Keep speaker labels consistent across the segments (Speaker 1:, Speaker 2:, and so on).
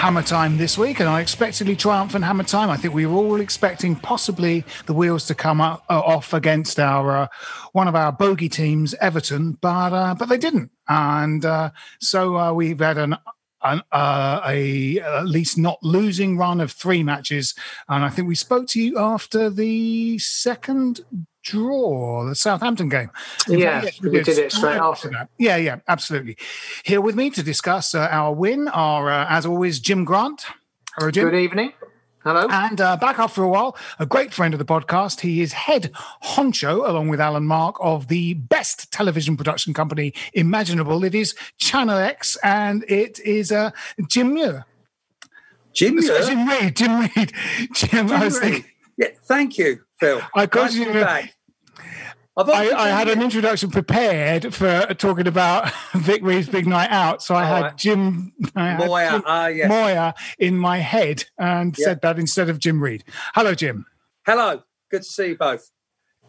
Speaker 1: Hammer Time this week, an unexpectedly triumphant Hammer Time. I think we were all expecting possibly the wheels to come up, uh, off against our uh, one of our bogey teams, Everton, but uh, but they didn't, and uh, so uh, we've had an an, uh, a at least not losing run of three matches, and I think we spoke to you after the second draw, the Southampton game. In
Speaker 2: Yeah,
Speaker 1: fact,
Speaker 2: we did it straight after.
Speaker 1: that. Yeah, yeah, absolutely. Here with me to discuss uh, our win are, uh, as always, Jim Grant. Hello, Jim.
Speaker 2: Good evening. Hello.
Speaker 1: And uh, back after a while, a great friend of the podcast. He is head honcho, along with Alan Marke, of the best television production company imaginable. It is Channel X, and it is uh, Jim Moir.
Speaker 3: Jim, Moir?
Speaker 1: Jim Reed. Jim Reed. Jim, I was
Speaker 3: Jim Reed.
Speaker 1: thinking,
Speaker 3: Yeah, thank you, Phil.
Speaker 1: I got
Speaker 3: Nice
Speaker 1: you-
Speaker 3: back.
Speaker 1: I, I had an introduction prepared for talking about Vic Reeves' Big Night Out, so I had
Speaker 3: right.
Speaker 1: Jim, I had
Speaker 3: Moir,
Speaker 1: Jim
Speaker 3: ah, yes.
Speaker 1: Moir in my head and
Speaker 3: Yeah.
Speaker 1: said that instead of Jim Reed. Hello, Jim.
Speaker 3: Hello, good to see you both.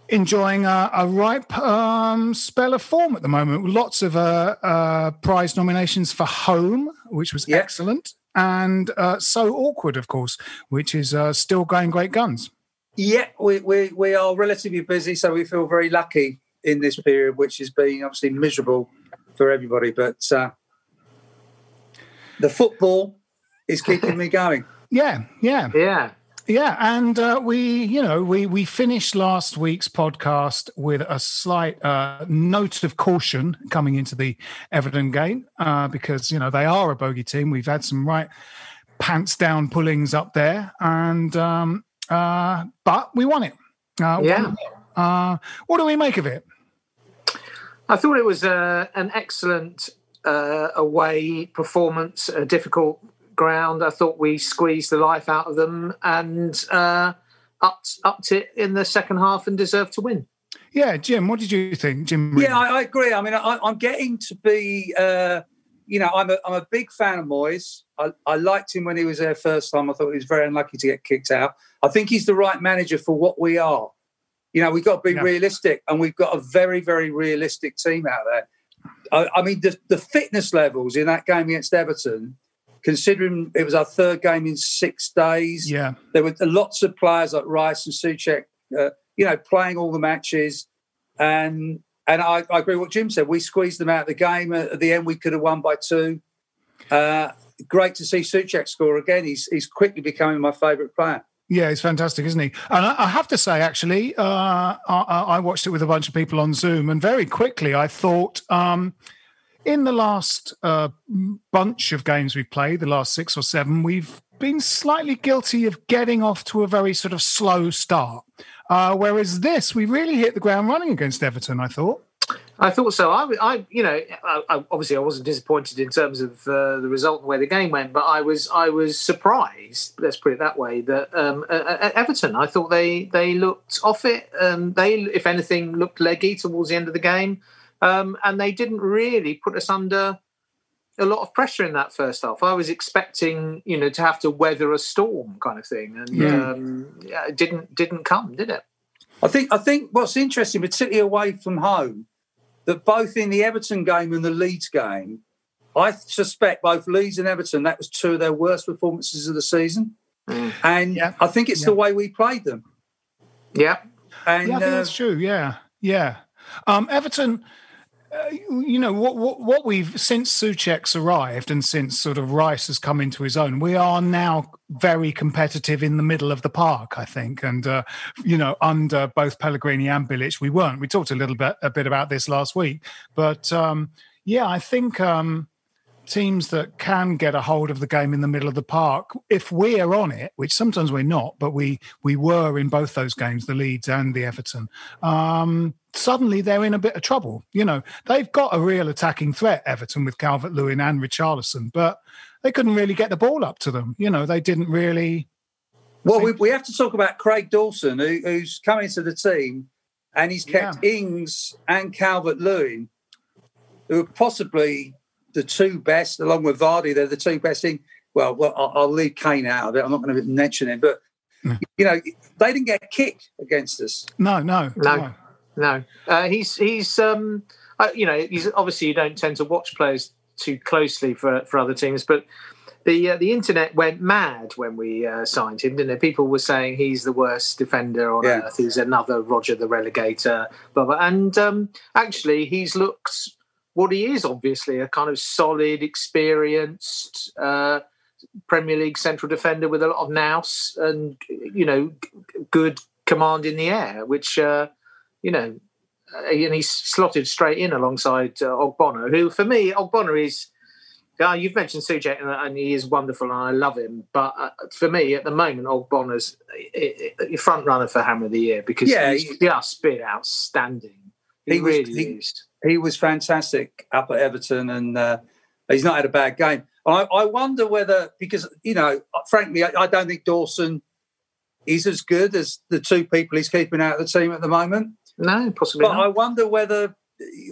Speaker 1: enjoying a, a ripe um, spell of form at the moment. Lots of uh, uh, prize nominations for Home, which was
Speaker 3: Yeah.
Speaker 1: excellent, and uh, So Awkward, of course, which is uh, still going great guns.
Speaker 3: Yeah, we, we, we are relatively busy, so we feel very lucky in this period, which has been obviously miserable for everybody. But uh, the football is keeping me going.
Speaker 1: Yeah, yeah,
Speaker 2: yeah.
Speaker 1: yeah. And uh, we, you know, we we finished last week's podcast with a slight uh, note of caution coming into the Everton game uh, because you know they are a bogey team. We've had some right pants down pullings up there, and um, uh, but we won it. Uh,
Speaker 2: Yeah.
Speaker 1: Uh, what do we make of it?
Speaker 2: I thought it was uh, an excellent uh, away performance, a difficult ground. I thought we squeezed the life out of them and uh, upped, upped it in the second half and deserved to win.
Speaker 1: Yeah, Jim, what did you think, Jim?
Speaker 3: Yeah, I, I agree. I mean, I, I'm getting to be, uh, you know, I'm a, I'm a big fan of Moyes. I, I liked him when he was there first time. I thought he was very unlucky to get kicked out. I think he's the right manager for what we are. You know, we've got to be
Speaker 1: Yeah.
Speaker 3: realistic, and we've got a very, very realistic team out there. I, I mean, the, the fitness levels in that game against Everton, considering it was our third game in six days,
Speaker 1: yeah,
Speaker 3: there were lots of players like Rice and Soucek, uh, you know, playing all the matches. And and I, I agree with what Jim said. We squeezed them out of the game. At the end, we could have won by two. Uh, great to see Soucek score again. He's he's quickly becoming my favourite player.
Speaker 1: Yeah, he's fantastic, isn't he? And I, I have to say, actually, uh, I, I, watched it with a bunch of people on Zoom, and very quickly I thought, um, in the last uh, bunch of games we've played, the last six or seven, we've been slightly guilty of getting off to a very sort of slow start. Uh, whereas this, we really hit the ground running against Everton. I thought.
Speaker 2: I thought so. I, I you know, I, I, obviously I wasn't disappointed in terms of uh, the result and where the game went, but I was, I was surprised. Let's put it that way. That um, at Everton, I thought they they looked off it. Um, they, if anything, looked leggy towards the end of the game, um, and they didn't really put us under a lot of pressure in that first half. I was expecting, you know, to have to weather a storm kind of thing, and yeah. Um, yeah, it didn't didn't come, did it?
Speaker 3: I think I think what's interesting, particularly away from home that both in the Everton game and the Leeds game, I suspect both Leeds and Everton, that was two of their worst performances of the season. Mm. And yeah. I think it's yeah. the way we played them.
Speaker 2: Yeah.
Speaker 1: And, yeah, I think uh, that's true. Yeah. Yeah. Um, Everton, uh, you know what, what, what we've since Soucek's arrived and since sort of Rice has come into his own, we are now very competitive in the middle of the park, I think. And uh, you know, under both Pellegrini and Bilic, we weren't. We talked a little bit a bit about this last week, but um, yeah, I think um, teams that can get a hold of the game in the middle of the park, if we're on it, which sometimes we're not, but we we were in both those games, the Leeds and the Everton. Um, suddenly they're in a bit of trouble. You know, they've got a real attacking threat, Everton, with Calvert Lewin and Richarlison, but they couldn't really get the ball up to them. You know, they didn't really.
Speaker 3: Well, we, we have to talk about Craig Dawson, who, who's coming to the team, and he's kept yeah. Ings and Calvert Lewin, who are possibly the two best, along with Vardy. They're the two best thing. Well, well, I'll, I'll leave Kane out of it. I'm not going to mention him, but you know, they didn't get kicked against us.
Speaker 1: No, no,
Speaker 2: no, no. Uh, he's he's um, uh, you know, he's obviously you don't tend to watch players too closely for for other teams, but the uh, the internet went mad when we uh, signed him, didn't it? People were saying he's the worst defender on yeah. earth. He's another Roger the Relegator, blah blah. And um, actually, he's looked what he is obviously a kind of solid, experienced uh, Premier League central defender with a lot of nous and you know good command in the air, which uh, you know, uh, and he's slotted straight in alongside uh, Ogbonna, who for me Ogbonna is. Uh, you've mentioned Soucek, and, and, he is wonderful, and I love him. But uh, for me, at the moment, Ogbonna's a front runner for Hammer of the Year because yeah, he's just been outstanding. He, he really was, he, is
Speaker 3: he was fantastic up at Everton, and uh, he's not had a bad game. I, I, wonder whether because you know, frankly, I, I, don't think Dawson is as good as the two people he's keeping out of the team at the moment.
Speaker 2: No, possibly.
Speaker 3: But
Speaker 2: not.
Speaker 3: I wonder whether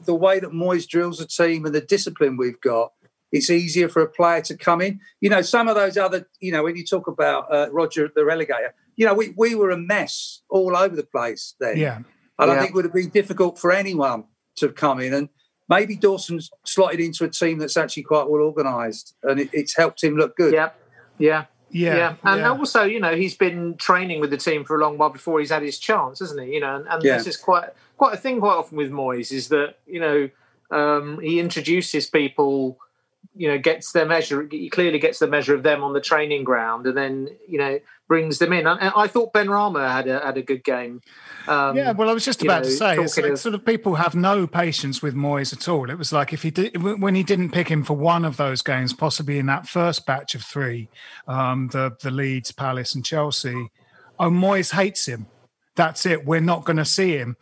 Speaker 3: the way that Moyes drills a team and the discipline we've got, it's easier for a player to come in. You know, some of those other, you know, when you talk about uh, Roger the relegator, you know, we, we were a mess all over the place then.
Speaker 1: Yeah.
Speaker 3: And
Speaker 1: yeah.
Speaker 3: I think it would have been difficult for anyone to come in. And maybe Dawson's slotted into a team that's actually quite well organised and it, it's helped him look good.
Speaker 2: Yeah, yeah.
Speaker 1: Yeah,
Speaker 2: yeah, and yeah. also, you know, he's been training with the team for a long while before he's had his chance, hasn't he? You know, and, and yeah. this is quite quite a thing quite often with Moyes is that you know um, he introduces people, you know, gets their measure. He clearly gets the measure of them on the training ground, and then you know brings them in. And I thought Benrahma had a had a good game.
Speaker 1: Um, yeah, well, I was just about know, to say, it's like of, sort of people have no patience with Moyes at all. It was like if he did when he didn't pick him for one of those games, possibly in that first batch of three, um, the the Leeds, Palace, and Chelsea. Oh, Moyes hates him. That's it. We're not going to see him.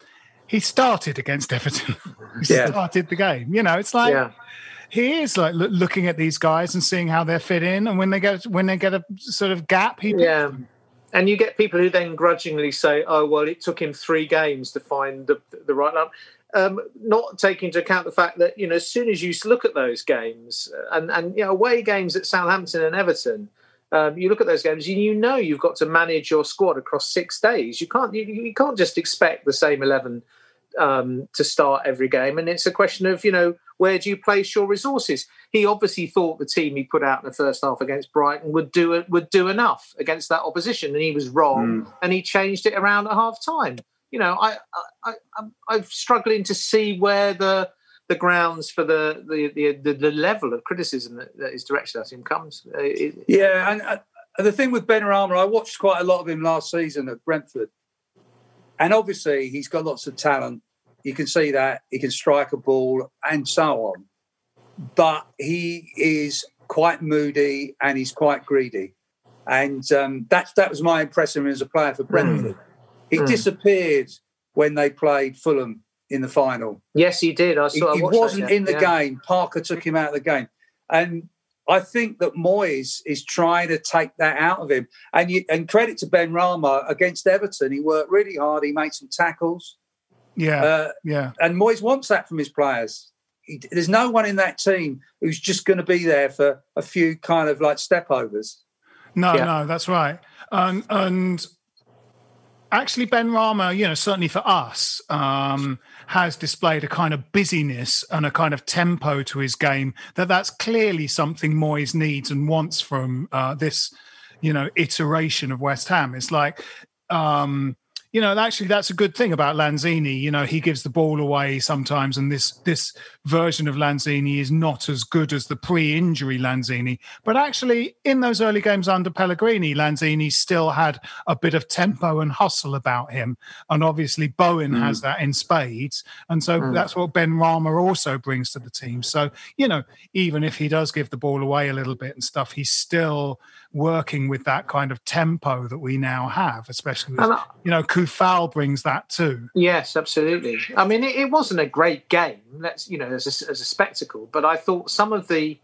Speaker 1: He started against Everton. he yeah. started the game. You know, it's like. Yeah he is like looking at these guys and seeing how they fit in, and when they get when they get a sort of gap, he
Speaker 2: yeah. And you get people who then grudgingly say, "Oh, well, it took him three games to find the the right line," um, not taking into account the fact that you know as soon as you look at those games uh, and and you know away games at Southampton and Everton, um, you look at those games and you know you've got to manage your squad across six days. You can't you, you can't just expect the same eleven um, to start every game, and it's a question of you know where do you place your resources? He obviously thought the team he put out in the first half against Brighton would do it would do enough against that opposition, and he was wrong, mm. and he changed it around at half time. You know, I, I, I I'm struggling to see where the the grounds for the the the, the, the level of criticism that, that is directed at him comes. Uh, it-
Speaker 3: Yeah, and uh, the thing with Benrahma, I watched quite a lot of him last season at Brentford, and obviously he's got lots of talent. You can see that he can strike a ball and so on, but he is quite moody and he's quite greedy, and um, that that was my impression as a player for Brentford. He
Speaker 2: Mm.
Speaker 3: disappeared when they played Fulham in the final.
Speaker 2: yes, he did. I
Speaker 3: He,
Speaker 2: saw. I
Speaker 3: he wasn't in the
Speaker 2: yeah.
Speaker 3: game. Parker took him out of the game, and I think that Moyes is trying to take that out of him. And you, and credit to Benrahma against Everton, he worked really hard. He made some tackles,
Speaker 1: Yeah,
Speaker 3: uh,
Speaker 1: yeah.
Speaker 3: and Moyes wants that from his players. He, there's no one in that team who's just going to be there for a few kind of like stepovers.
Speaker 1: No,
Speaker 2: Yeah.
Speaker 1: no, that's right. And and actually, Benrahma, you know, certainly for us, um, has displayed a kind of busyness and a kind of tempo to his game that that's clearly something Moyes needs and wants from uh, this, you know, iteration of West Ham. It's like. Um, you know, actually, that's a good thing about Lanzini. You know, he gives the ball away sometimes, and this this version of Lanzini is not as good as the pre-injury Lanzini. But actually, in those early games under Pellegrini, Lanzini still had a bit of tempo and hustle about him, and obviously Bowen has mm. that in spades, and so mm. that's what Benrahma also brings to the team. So you know, even if he does give the ball away a little bit and stuff, he's still working with that kind of tempo that we now have, especially with
Speaker 2: I-
Speaker 1: you know, Coufal brings that too.
Speaker 2: Yes, absolutely. I mean, it, it wasn't a great game. Let's you know, as a, as a spectacle, but I thought some of the,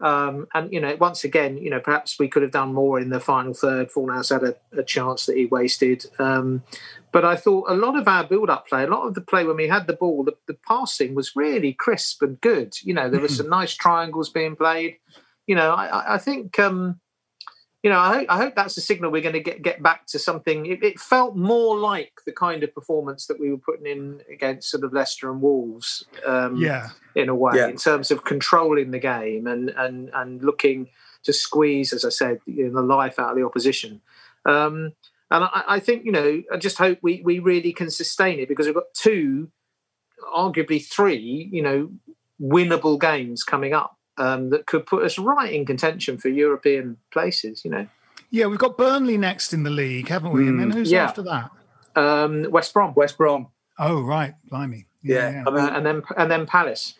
Speaker 2: um, and you know, once again, you know, perhaps we could have done more in the final third. Fornals had a, a chance that he wasted, um, but I thought a lot of our build-up play, a lot of the play when we had the ball, the, the passing was really crisp and good. You know, there were some nice triangles being played. You know, I, I- I think. Um, you know, I hope, I hope that's a signal we're going to get get back to something. It, it felt more like the kind of performance that we were putting in against sort of Leicester and Wolves, um,
Speaker 1: Yeah.
Speaker 2: in a way,
Speaker 3: Yeah.
Speaker 2: in terms of controlling the game and and and looking to squeeze, as I said, you know, the life out of the opposition. Um, and I, I think you know, I just hope we we really can sustain it because we've got two, arguably three, you know, winnable games coming up. Um, that could put us right in contention for European places, you know.
Speaker 1: Yeah, we've got Burnley next in the league, haven't we? And then who's
Speaker 2: Yeah.
Speaker 1: after that?
Speaker 2: Um, West Brom,
Speaker 3: West Brom,
Speaker 1: Oh, right. Blimey.
Speaker 3: yeah. I
Speaker 2: uh,
Speaker 3: mean,
Speaker 2: and then and then Palace.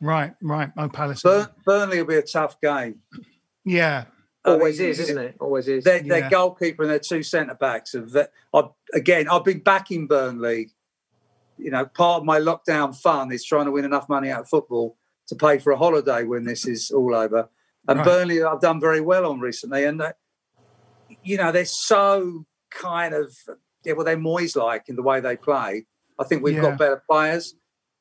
Speaker 1: Right, right. Oh, Palace.
Speaker 3: Burn, Burnley will be a tough game.
Speaker 1: Yeah.
Speaker 3: I
Speaker 2: Always
Speaker 3: mean,
Speaker 2: is, isn't it? Always is.
Speaker 3: Their, their
Speaker 1: Yeah.
Speaker 3: goalkeeper and their two centre backs have. ve- I, again, I've been backing Burnley. You know, part of my lockdown fun is trying to win enough money out of football to pay for a holiday when this is all over. And
Speaker 1: Right.
Speaker 3: Burnley, I've done very well on recently, and uh, you know they're so kind of yeah, well they're Moyes like in the way they play. I think we've
Speaker 1: Yeah.
Speaker 3: got better players,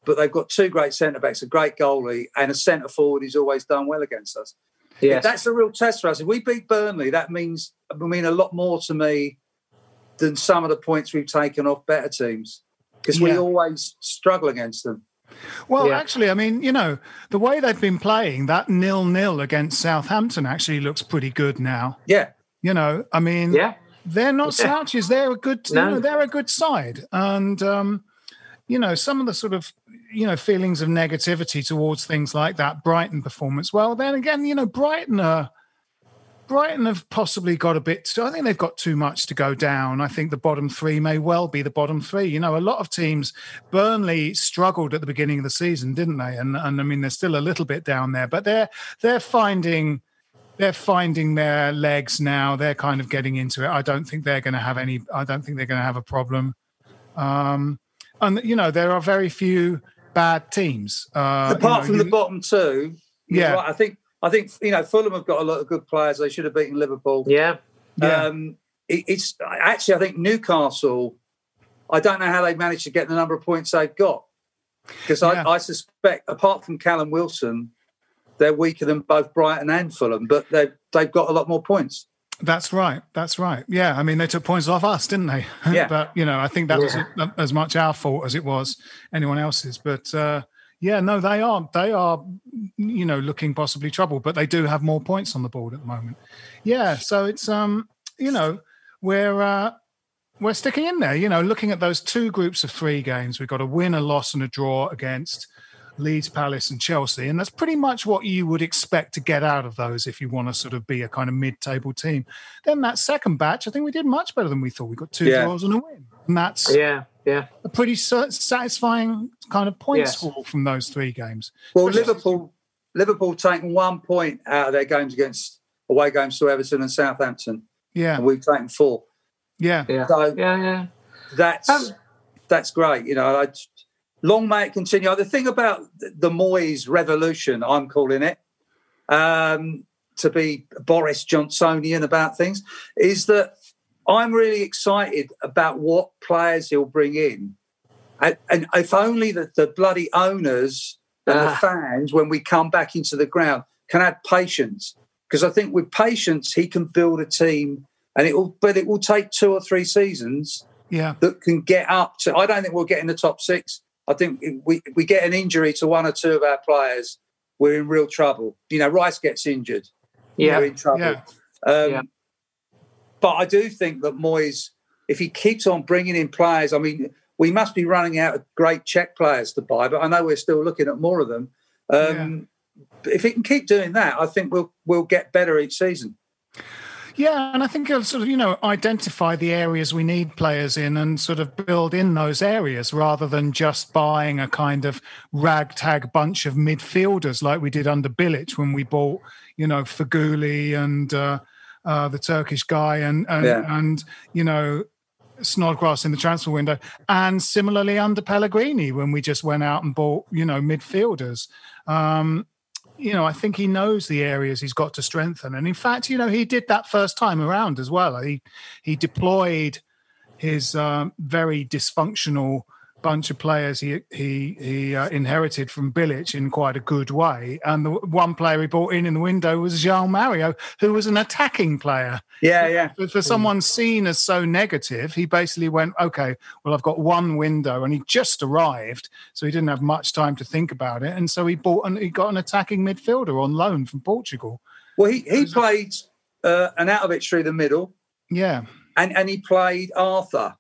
Speaker 3: but they've got two great centre backs, a great goalie, and a centre forward who's always done well against us.
Speaker 2: yes.
Speaker 3: That's a real test for us. If we beat Burnley, that means I mean a lot more to me than some of the points we've taken off better teams because we always struggle against them.
Speaker 1: Well,
Speaker 2: Yeah.
Speaker 1: actually, I mean, you know, the way they've been playing, that nil nil against Southampton actually looks pretty good now.
Speaker 3: Yeah,
Speaker 1: You know, I mean,
Speaker 2: yeah.
Speaker 1: they're not
Speaker 2: Yeah.
Speaker 1: slouches. They're a good, you know, they're a good side. And, um, you know, some of the sort of, you know, feelings of negativity towards things like that Brighton performance. Well, then again, you know, Brighton are, Brighton have possibly got a bit. I think they've got too much to go down. I think the bottom three may well be the bottom three. You know, a lot of teams. Burnley struggled at the beginning of the season, didn't they? And and I mean, they're still a little bit down there, but they're they're finding they're finding their legs now. They're kind of getting into it. I don't think they're going to have any. I don't think they're going to have a problem. Um, and you know, there are very few bad teams. Uh,
Speaker 3: apart
Speaker 1: you know,
Speaker 3: from
Speaker 1: you-
Speaker 3: the bottom two.
Speaker 1: Yeah.
Speaker 3: right. I think I think you know Fulham have got a lot of good players. They should have beaten Liverpool.
Speaker 2: Yeah.
Speaker 1: Yeah.
Speaker 3: Um, it, it's actually I think Newcastle. I don't know how they managed to get the number of points they've got because
Speaker 1: Yeah.
Speaker 3: I, I suspect, apart from Callum Wilson, they're weaker than both Brighton and Fulham, but they've they've got a lot more points.
Speaker 1: That's right. That's right. Yeah. I mean, they took points off us, didn't they?
Speaker 3: Yeah.
Speaker 1: but you know, I think that was as much our fault as it was anyone else's. But uh, yeah, no, they are. They are. You know, looking possibly troubled, but they do have more points on the board at the moment. Yeah. So it's um, you know, we're uh, we're sticking in there. You know, looking at those two groups of three games, we've got a win, a loss, and a draw against Leeds, Palace, and Chelsea, and that's pretty much what you would expect to get out of those if you want to sort of be a kind of mid-table team. Then that second batch, I think we did much better than we thought. We got two
Speaker 3: Yeah.
Speaker 1: draws and a win, and that's
Speaker 2: Yeah, yeah.
Speaker 1: a pretty satisfying kind of point
Speaker 2: Yes.
Speaker 1: score from those three games.
Speaker 3: Well,
Speaker 1: Which is-
Speaker 3: Liverpool, Liverpool taken one point out of their games against away games to Everton and Southampton,
Speaker 1: Yeah,
Speaker 3: and we've taken four.
Speaker 1: yeah,
Speaker 2: Yeah,
Speaker 3: So
Speaker 2: yeah, yeah.
Speaker 3: that's
Speaker 2: Um,
Speaker 3: that's great. You know, I, long may it continue. The thing about the- the Moyes revolution, I'm calling it, um, to be Boris Johnsonian about things, is that I'm really excited about what players he'll bring in, and, and if only the, the bloody owners and the
Speaker 2: Ah.
Speaker 3: fans, when we come back into the ground, can have patience. Because I think with patience, he can build a team, and it will. But it will take two or three seasons
Speaker 1: yeah,
Speaker 3: that can get up to. I don't think we'll get in the top six. I think if we if we get an injury to one or two of our players, we're in real trouble. You know, Rice gets injured,
Speaker 2: Yeah.
Speaker 3: we're in trouble.
Speaker 1: Yeah.
Speaker 3: Um,
Speaker 2: Yeah.
Speaker 3: But I do think that Moyes, if he keeps on bringing in players, I mean, we must be running out of great Czech players to buy. But I know we're still looking at more of them. Um, but If he can keep doing that, I think we'll we'll get better each season.
Speaker 1: Yeah, and I think it'll sort of, you know, identify the areas we need players in and sort of build in those areas rather than just buying a kind of ragtag bunch of midfielders like we did under Bilic when we bought, you know, Feghouli and uh, uh, the Turkish guy and, and,
Speaker 3: Yeah.
Speaker 1: and, you know, Snodgrass in the transfer window. And similarly under Pellegrini when we just went out and bought, you know, midfielders. Um, you know, I think he knows the areas he's got to strengthen. And in fact, you know, he did that first time around as well. He he deployed his um, very dysfunctional bunch of players he he he uh, inherited from Bilic in quite a good way. And the one player he brought in in the window was João Mário, who was an attacking player.
Speaker 3: Yeah, yeah.
Speaker 1: But for someone seen as so negative, he basically went, okay, well, I've got one window, and he just arrived, so he didn't have much time to think about it, and so he bought and he got an attacking midfielder on loan from Portugal.
Speaker 3: Well, he he played uh, Arnautovic through the middle.
Speaker 1: Yeah,
Speaker 3: and, and he played Arthur.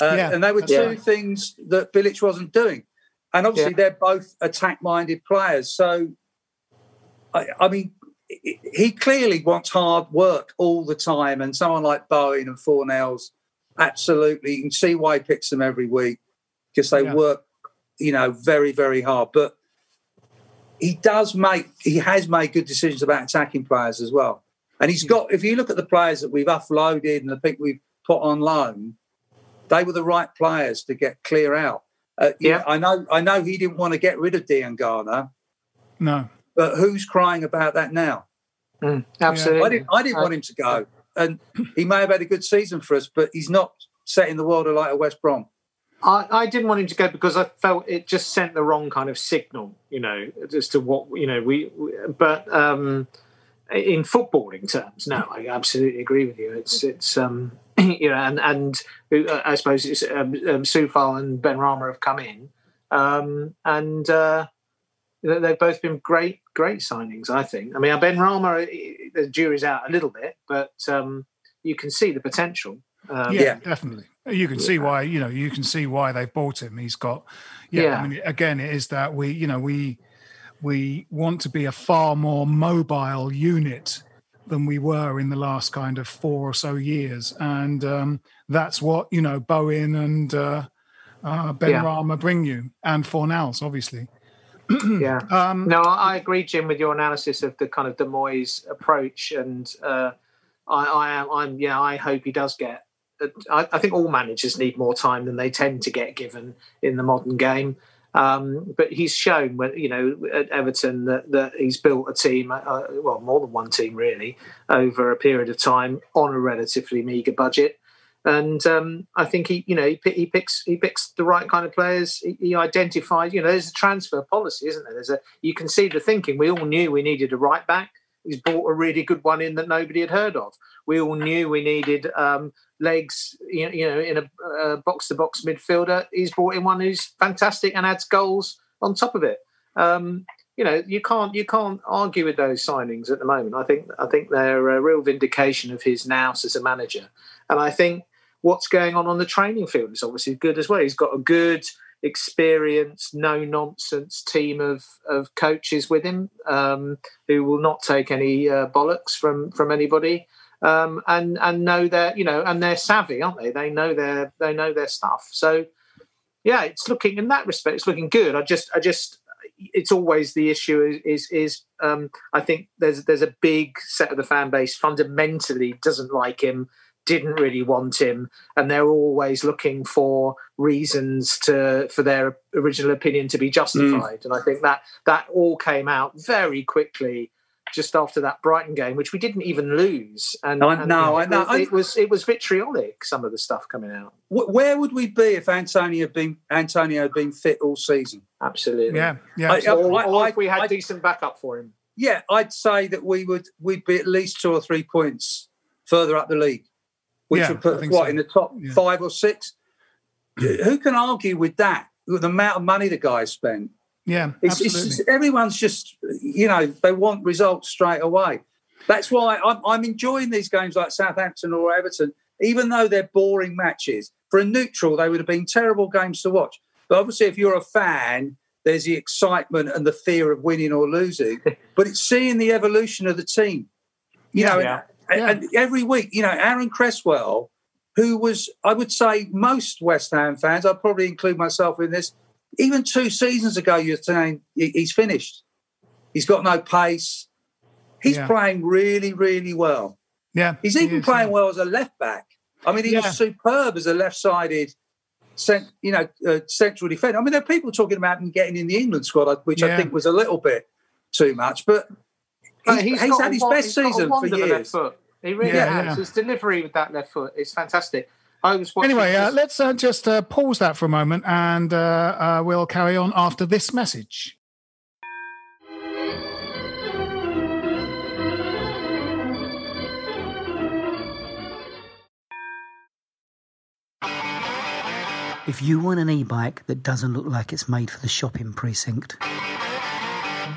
Speaker 3: Uh,
Speaker 1: Yeah,
Speaker 3: and they were two
Speaker 1: right.
Speaker 3: things that Bilic wasn't doing. And obviously,
Speaker 2: Yeah.
Speaker 3: they're both attack minded players. So, I, I mean, he- clearly wants hard work all the time. And someone like Bowen and Fornals, absolutely, you can see why he picks them every week because they
Speaker 1: Yeah.
Speaker 3: work, you know, very, very hard. But he does make, he has made good decisions about attacking players as well. And he's got, if you look at the players that we've offloaded and the people we've put on loan, they were the right players to get clear out. Uh, yeah,
Speaker 2: Yeah.
Speaker 3: I know. I know he didn't want to get rid of Diangana,
Speaker 1: no,
Speaker 3: but who's crying about that now?
Speaker 2: Mm, absolutely.
Speaker 3: I didn't. I didn't want him to go, and he may have had a good season for us, but he's not setting the world alight at West Brom.
Speaker 2: I, I didn't want him to go because I felt it just sent the wrong kind of signal, you know, as to what you know we. we but um, in footballing terms, no, I absolutely agree with you. It's it's um, you know, and and uh, I suppose it's um, um, Coufal and Benrahma have come in, um, and uh, they- they've both been great great signings. I think. I mean, Benrahma, uh, the jury's out a little bit, but um, you can see the potential. Um,
Speaker 1: yeah,
Speaker 3: Yeah.
Speaker 1: definitely. You can see why you know you can see why they've bought him. He's got yeah.
Speaker 2: Yeah.
Speaker 1: I mean, again, it is that we you know we we want to be a far more mobile unit than we were in the last kind of four or so years, and um, that's what you know Bowen and uh, uh, Ben
Speaker 2: Yeah.
Speaker 1: Rama bring you, and Fornals, obviously.
Speaker 2: yeah.
Speaker 1: Um,
Speaker 2: No, I agree, Jim, with your analysis of the kind of De Moyes approach, and uh, I, I am, I'm, yeah, I hope he does get. I, I think all managers need more time than they tend to get given in the modern game. Um, but he's shown, you know, at Everton that, that he's built a team, uh, well, more than one team really, over a period of time on a relatively meagre budget. And um, I think he, you know, he, he picks he picks the right kind of players. He, he identifies, you know, there's a transfer policy, isn't there? There's a you can see the thinking. We all knew we needed a right back. He's brought a really good one in that nobody had heard of. We all knew we needed um, legs, you know, you know, in a box to box midfielder. He's brought in one who's fantastic and adds goals on top of it. Um, you know, you can't you can't argue with those signings at the moment. I think I think they're a real vindication of his nous as a manager, and I think what's going on on the training field is obviously good as well. He's got a good experienced, no nonsense team of of coaches with him um, who will not take any uh, bollocks from from anybody. Um, and and know their you know and they're savvy, aren't they? They know their they know their stuff. So yeah, it's looking in that respect, it's looking good. I just I just it's always the issue is is, is um, I think there's there's a big set of the fan base fundamentally doesn't like him, didn't really want him, and they're always looking for reasons to for their original opinion to be justified. Mm. And I think that that all came out very quickly just after that Brighton game, which we didn't even lose. And,
Speaker 3: no, and no,
Speaker 2: it,
Speaker 3: no,
Speaker 2: it, was it was vitriolic. Some of the stuff coming out.
Speaker 3: Where would we be if Antonio had been Antonio had been fit all season?
Speaker 2: Absolutely.
Speaker 1: Yeah, yeah. I,
Speaker 2: or, or if we had I, decent backup for him.
Speaker 3: Yeah, I'd say that we would we'd be at least two or three points further up the league, which yeah, would put what so. in the top yeah. five or six. Who can argue with that? With the amount of money the guy spent.
Speaker 1: Yeah,
Speaker 3: it's, it's, everyone's just you know they want results straight away. That's why I'm, I'm enjoying these games like Southampton or Everton, even though they're boring matches. For a neutral, they would have been terrible games to watch. But obviously, if you're a fan, there's the excitement and the fear of winning or losing. but it's seeing the evolution of the team. You yeah, know, yeah. And, yeah. and every week, you know, Aaron Cresswell, who was, I would say, most West Ham fans, I'd probably include myself in this, even two seasons ago, you're saying he's finished. He's got no pace. He's yeah. playing really, really well.
Speaker 1: Yeah,
Speaker 3: he's even he playing well as a left back. I mean, he yeah. was superb as a left-sided, cent, you know, uh, central defender. I mean, there are people talking about him getting in the England squad, which yeah. I think was a little bit too much. But he's, he's, he's had his best season for years.
Speaker 2: He really has. His delivery with that left foot is fantastic.
Speaker 1: I was anyway. Uh, let's uh, just uh, pause that for a moment, and uh, uh, we'll carry on after this message.
Speaker 4: If you want an e-bike that doesn't look like it's made for the shopping precinct,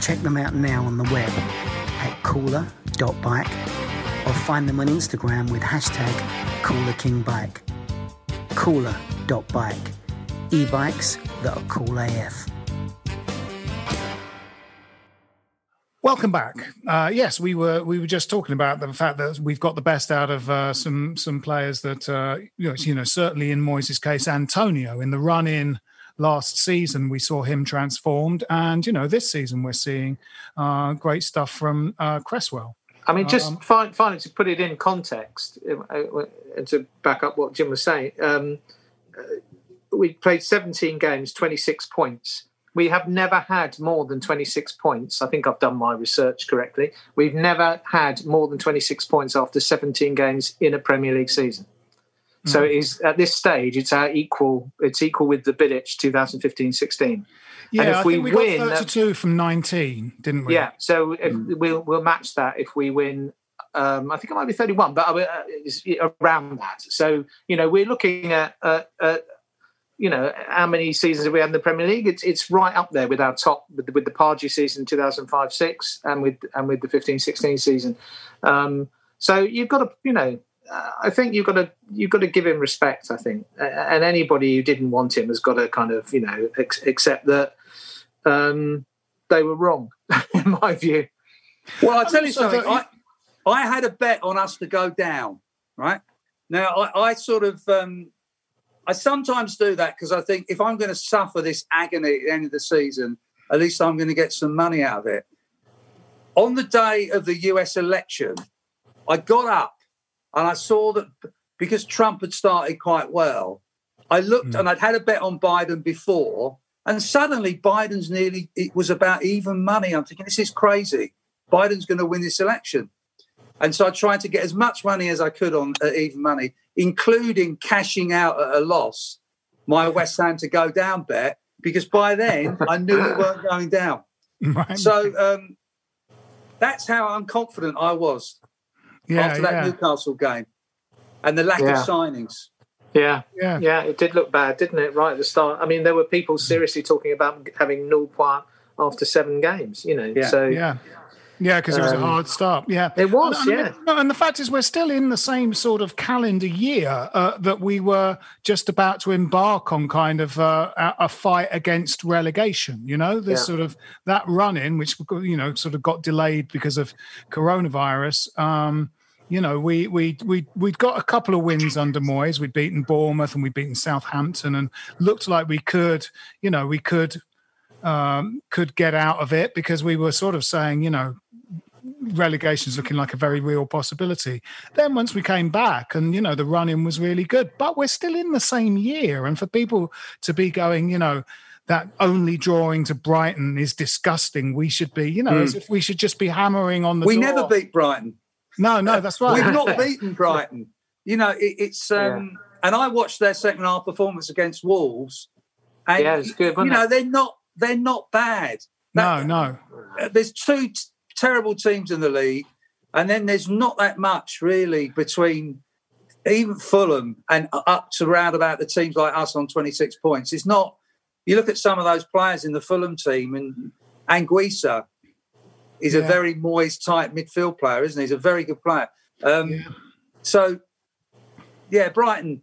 Speaker 4: Check them out now on the web at cooler.bike or find them on Instagram with hashtag CoolerKingBike cooler.bike. E-bikes that are cool AF.
Speaker 1: Welcome back. Uh, yes, we were we were just talking about the fact that we've got the best out of uh, some some players that uh, you, know, certainly in Moyes' case, Antonio in the run in last season we saw him transformed, and you know this season we're seeing uh, great stuff from uh, Cresswell.
Speaker 2: I mean, just um, finally to put it in context uh, and to back up what Jim was saying, um, uh, we played 17 games, 26 points. We have never had more than 26 points. I think I've done my research correctly. We've never had more than 26 points after 17 games in a Premier League season. So hmm. it is at this stage, it's our equal. It's equal with the Bilic 2015-16.
Speaker 1: Yeah, and if I we, we win, got 32 from 19, didn't we?
Speaker 2: Yeah, so if mm. we'll we'll match that if we win. Um, I think it might be 31, but uh, it's around that. So you know, we're looking at, uh, you know how many seasons have we had in the Premier League? It's it's right up there with our top with the, with the Pardew season 2005 six and with and with the 15 16 season. Um, so you've got to you know I think you've got to you've got to give him respect. I think, and anybody who didn't want him has got to kind of you know ex- accept that um, they were wrong, in my view.
Speaker 3: Well, I'll tell you something. I, I had a bet on us to go down, right? Now, I, I sort of, um, I sometimes do that because I think if I'm going to suffer this agony at the end of the season, at least I'm going to get some money out of it. On the day of the US election, I got up and I saw that because Trump had started quite well, I looked mm. and I'd had a bet on Biden before, and suddenly Biden's nearly, it was about even money. I'm thinking, this is crazy. Biden's going to win this election. And so I tried to get as much money as I could on uh, even money, including cashing out at a loss my West Ham to go down bet because by then I knew we weren't going down.
Speaker 1: Right.
Speaker 3: So um, that's how unconfident I was
Speaker 1: yeah,
Speaker 3: after that
Speaker 1: yeah.
Speaker 3: Newcastle game and the lack
Speaker 2: Yeah.
Speaker 3: of signings.
Speaker 2: Yeah,
Speaker 1: Yeah.
Speaker 2: yeah, it did look bad, didn't it? Right at the start. I mean, there were people seriously talking about having null point after seven games. You know,
Speaker 3: Yeah.
Speaker 2: so
Speaker 1: Yeah. Yeah, because it was a
Speaker 2: Um,
Speaker 1: hard start. Yeah,
Speaker 2: it was.
Speaker 1: And- and-
Speaker 2: yeah,
Speaker 1: No, and the fact is, we're still in the same sort of calendar year uh, that we were just about to embark on, kind of uh, a, a fight against relegation. You know, this
Speaker 2: Yeah.
Speaker 1: sort of that run in, which you know, sort of got delayed because of coronavirus. Um, you know, we we we we'd got a couple of wins under Moyes. We'd beaten Bournemouth and we'd beaten Southampton, and looked like we could, you know, we could um, could get out of it because we were sort of saying, you know, relegation's looking like a very real possibility. Then once we came back and you know the run-in was really good, but we're still in the same year. And for people to be going, you know, that only drawing to Brighton is disgusting. We should be, you know,
Speaker 3: Mm.
Speaker 1: as if we should just be hammering on the
Speaker 3: We
Speaker 1: door.
Speaker 3: never beat Brighton.
Speaker 1: No, no, that's right.
Speaker 3: We've not beaten Brighton. You know, it, it's um, and I watched their second half performance against Wolves, and
Speaker 2: Yeah, it's good,
Speaker 3: you know
Speaker 2: it?
Speaker 3: they're not they're not bad.
Speaker 1: no, no.
Speaker 3: Uh, There's two t- terrible teams in the league, and then there's not that much really between even Fulham and up to round about the teams like us on 26 points. It's not. You look at some of those players in the Fulham team, and Anguissa is a very Moyes type midfield player, isn't he? He's a very good player. Um,
Speaker 1: Yeah.
Speaker 3: So, yeah, Brighton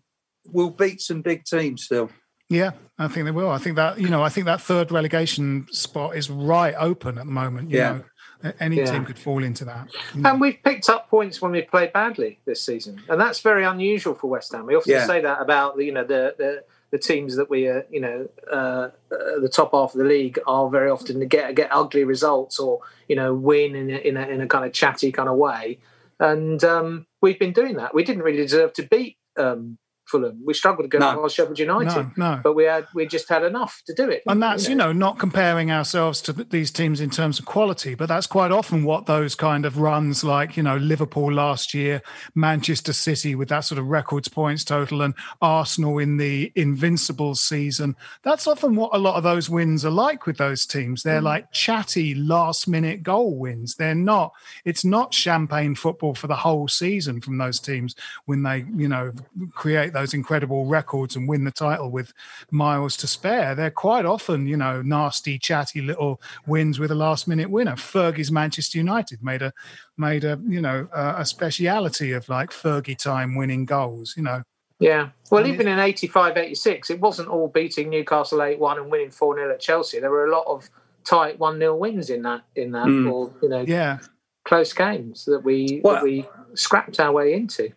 Speaker 3: will beat some big teams still.
Speaker 1: Yeah, I think they will. I think that you know, I think that third relegation spot is right open at the moment. You
Speaker 3: Yeah.
Speaker 1: know, any
Speaker 2: Yeah.
Speaker 1: team could fall into that.
Speaker 2: and we've picked up points when we've played badly this season, and that's very unusual for West Ham. We often
Speaker 3: Yeah.
Speaker 2: say that about you know the the, the teams that we are you know uh, the top half of the league are very often to get get ugly results or you know win in a, in a, in a kind of chatty kind of way, and um, we've been doing that. We didn't really deserve to beat um, Fulham. We struggled to go
Speaker 3: No.
Speaker 2: past Sheffield United,
Speaker 1: No, no.
Speaker 2: but we had we just had enough to do it.
Speaker 1: And that's, you know, not comparing ourselves to th- these teams in terms of quality, but that's quite often what those kind of runs like, you know, Liverpool last year, Manchester City with that sort of records points total, and Arsenal in the invincible season. That's often what a lot of those wins are like with those teams. They're mm. like chatty last minute goal wins. They're not, it's not champagne football for the whole season from those teams when they, you know, create those incredible records and win the title with miles to spare. They're quite often, you know, nasty, chatty little wins with a last minute winner. Fergie's Manchester United made a made a you know a, a speciality of like Fergie time winning goals. You know,
Speaker 2: Yeah. Well,
Speaker 1: And
Speaker 2: even in 85, 86, it wasn't all beating Newcastle 8 1 and winning 4 0 at Chelsea. There were a lot of tight 1 0 wins in that, in that,
Speaker 3: Mm.
Speaker 2: or, you know,
Speaker 1: yeah,
Speaker 2: close games that we,
Speaker 3: Well-
Speaker 2: that we scrapped our way into.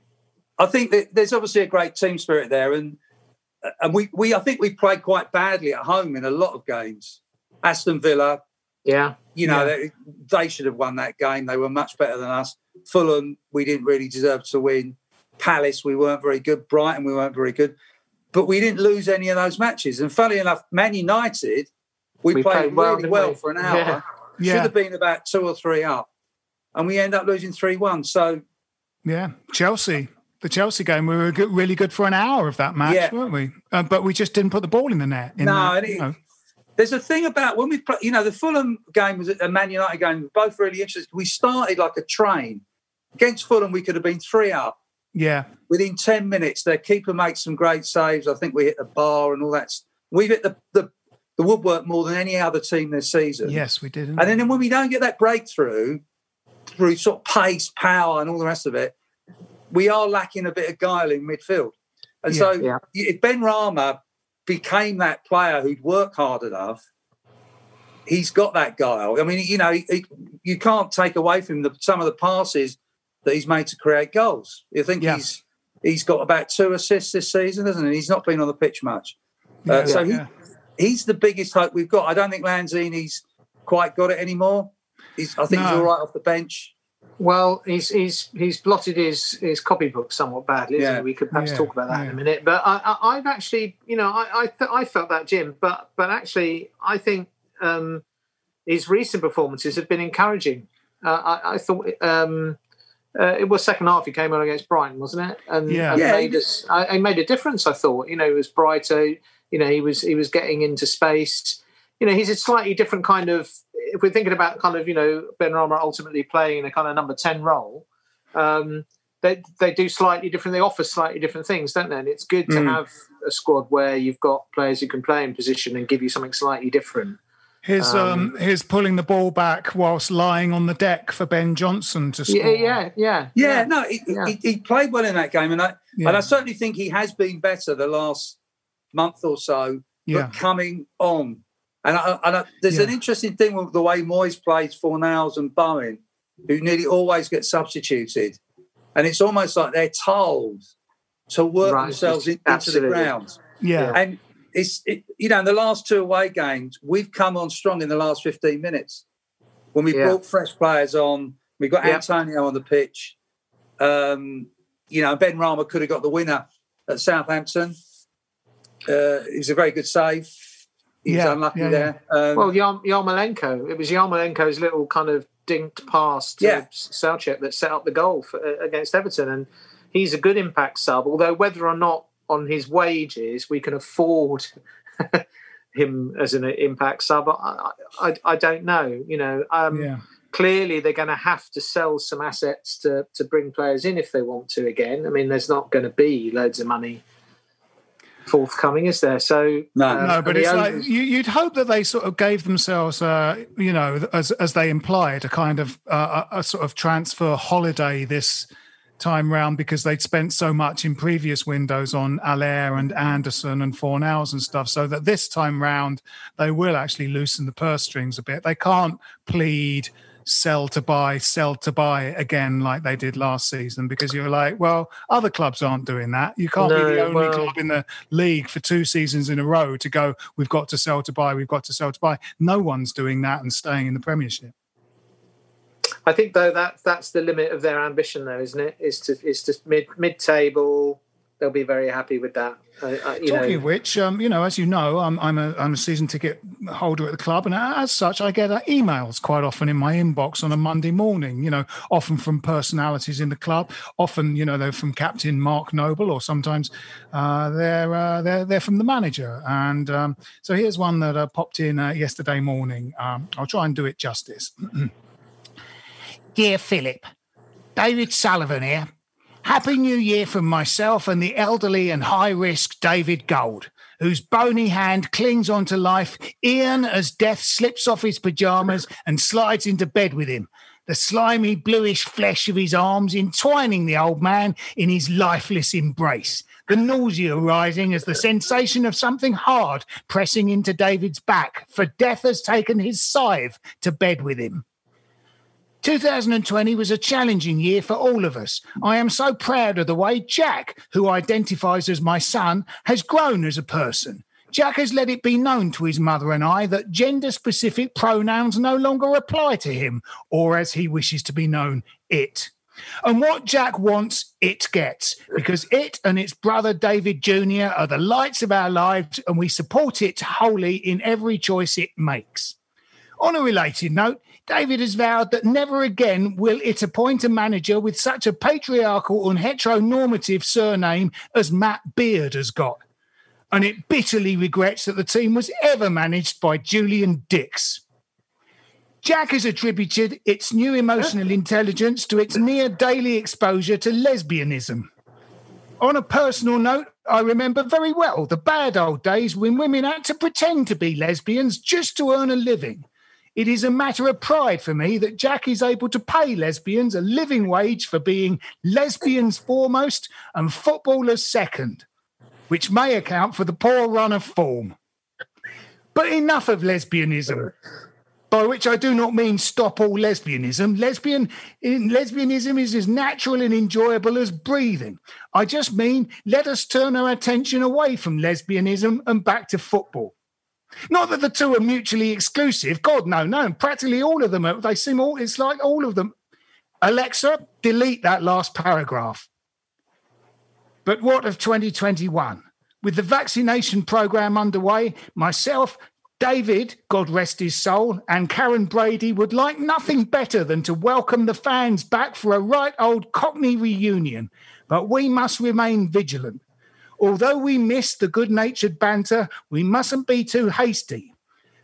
Speaker 3: I think that there's obviously a great team spirit there, and and we, we I think we played quite badly at home in a lot of games. Aston Villa,
Speaker 2: Yeah.
Speaker 3: you know,
Speaker 1: Yeah.
Speaker 3: they, they should have won that game. They were much better than us. Fulham, we didn't really deserve to win. Palace, we weren't very good. Brighton, we weren't very good. But we didn't lose any of those matches. And funny enough, Man United, we,
Speaker 2: We
Speaker 3: played,
Speaker 2: played well,
Speaker 3: really well
Speaker 2: we?
Speaker 3: for an hour.
Speaker 2: Yeah.
Speaker 3: Should have been about two or three up. And we end up losing 3 1. So,
Speaker 1: yeah. Chelsea. The Chelsea game, we were good, really good for an hour of that match,
Speaker 3: Yeah.
Speaker 1: weren't we? Uh, but we just didn't put the ball in the net. In
Speaker 3: No,
Speaker 1: you
Speaker 3: it-. There's a thing about when we play, you know, the Fulham game was a Man United game, both really interesting. We started like a train. Against Fulham, we could have been three up.
Speaker 1: yeah,
Speaker 3: Within 10 minutes, their keeper makes some great saves. I think we hit the bar and all that. We've hit the, the, the woodwork more than any other team this season.
Speaker 1: yes, we did.
Speaker 3: And then when we don't get that breakthrough through sort of pace, power, and all the rest of it, we are lacking a bit of guile in midfield. And so
Speaker 2: Yeah.
Speaker 3: if Benrahma became that player who'd work hard enough, he's got that guile. I mean, you know, he, he- you can't take away from him the, some of the passes that he's made to create goals. You think
Speaker 1: Yeah.
Speaker 3: he's he's got about two assists this season, hasn't he? He's not been on the pitch much. Uh,
Speaker 1: Yeah,
Speaker 3: so he,
Speaker 1: yeah.
Speaker 3: he's the biggest hope we've got. I don't think Lanzini's quite got it anymore. He's, I think he's all right off the bench.
Speaker 2: Well, he's he's he's blotted his his copybook somewhat badly. Isn't
Speaker 3: Yeah.
Speaker 2: he? We could perhaps
Speaker 1: Yeah,
Speaker 2: talk about that in a minute. But I, I, I've actually, you know, I I, th- I felt that Jim, but but actually, I think um, his recent performances have been encouraging. Uh, I, I thought um, uh, it was second half he came on against Brighton, wasn't it? And,
Speaker 1: Yeah.
Speaker 2: and
Speaker 3: Yeah,
Speaker 2: made
Speaker 3: he
Speaker 2: us. I, he made a difference. I thought, you know, he was brighter. You know, he was he was getting into space. You know, he's a slightly different kind of. If we're thinking about kind of you know Benrahma ultimately playing in a kind of number ten role, um, they they do slightly different. They offer slightly different things, don't they? And it's good to
Speaker 1: Mm.
Speaker 2: have a squad where you've got players who can play in position and give you something slightly different.
Speaker 1: His um,
Speaker 2: Um,
Speaker 1: his pulling the ball back whilst lying on the deck for Ben Johnson to score.
Speaker 2: Yeah, yeah, yeah,
Speaker 3: Yeah, no, he, he, he played well in that game, and I
Speaker 1: Yeah.
Speaker 3: and I certainly think he has been better the last month or so.
Speaker 1: Yeah.
Speaker 3: But coming on, and I, and I, there's an interesting thing with the way Moyes plays Fornals and Bowen, who nearly always get substituted, and it's almost like they're told to work
Speaker 2: Right,
Speaker 3: themselves in, into the ground.
Speaker 1: Yeah.
Speaker 3: and it's it, you know in the last two away games we've come on strong in the last 15 minutes when we
Speaker 2: Yeah.
Speaker 3: brought fresh players on we got
Speaker 2: Yeah.
Speaker 3: Antonio on the pitch um, you know Benrahma could have got the winner at Southampton uh, it was a very good save he was
Speaker 1: Yeah,
Speaker 3: unlucky
Speaker 1: yeah,
Speaker 3: there um,
Speaker 2: Well, Yarm- Yarmolenko. It was Yarmolenko's little kind of dinked pass to
Speaker 3: Yeah.
Speaker 2: Soucek that set up the goal for, uh, against Everton, and he's a good impact sub. Although whether or not on his wages we can afford him as an impact sub, I, I, I don't know. You know, um,
Speaker 1: Yeah.
Speaker 2: clearly they're going to have to sell some assets to to bring players in if they want to again. I mean, there's not going to be loads of money forthcoming, is there? So um,
Speaker 1: no, but
Speaker 2: and the
Speaker 1: it's like you, you'd hope that they sort of gave themselves, uh, you know, as as they implied, a kind of uh, a, a sort of transfer holiday this time round because they'd spent so much in previous windows on Haller and Anderson and Fornals and stuff, so that this time round they will actually loosen the purse strings a bit. They can't plead sell to buy, sell to buy again like they did last season because you're like, well, other clubs aren't doing that. You can't be the only
Speaker 2: well-
Speaker 1: club in the league for two seasons in a row to go, we've got to sell to buy, we've got to sell to buy. No one's doing that and staying in the Premiership.
Speaker 2: I think though that that's the limit of their ambition, though, isn't it? Is to is to mid mid table. They'll be very happy with that. Uh, uh, you
Speaker 1: Talking
Speaker 2: know,
Speaker 1: of which, um, you know, as you know, I'm I'm a I'm a season ticket holder at the club, and as such, I get uh, emails quite often in my inbox on a Monday morning. You know, often from personalities in the club, often you know they're from Captain Mark Noble, or sometimes uh, they're uh, they're they're from the manager. And um, so here's one that uh, popped in uh, yesterday morning. Um, I'll try and do it justice. Dear Philip, David Sullivan here. Happy New Year from myself and the elderly and high risk David Gold, whose bony hand clings onto life Ian as death slips off his pajamas and slides into bed with him, the slimy bluish flesh of his arms entwining the old man in his lifeless embrace, the nausea rising as the sensation of something hard pressing into David's back, for death has taken his scythe to bed with him. 2020 was a challenging year for all of us. I am so proud of the way Jack, who identifies as my son, has grown as a person. Jack has let it be known to his mother and I that gender specific pronouns no longer apply to him, or as he wishes to be known, it. And what Jack wants, it gets, because it and its brother David Jr. are the lights of our lives, and we support it wholly in every choice it makes. On a related note, David has vowed that never again will it appoint a manager with such a patriarchal and heteronormative surname as Matt Beard has got. And it bitterly regrets that the team was ever managed by Julian Dicks. Jack has attributed its new emotional intelligence to its near daily exposure to lesbianism. On a personal note, I remember very well the bad old days when women had to pretend to be lesbians just to earn a living. It is a matter of pride for me that Jack is able to pay lesbians a living wage for being lesbians foremost and footballers second, which may account for the poor run of form. But enough of lesbianism, by which I do not mean stop all lesbianism. Lesbian lesbianism is as natural and enjoyable as breathing. I just mean let us turn our attention away from lesbianism and back to football. Not that the two are mutually exclusive. God, no, no. Practically all of them are. They seem all. It's like all of them. Alexa, delete that last paragraph. But what of 2021? With the vaccination program underway, myself, David, God rest his soul, and Karren Brady would like nothing better than to welcome the fans back for a right old Cockney reunion. But we must remain vigilant. Although we miss the good natured banter, we mustn't be too hasty.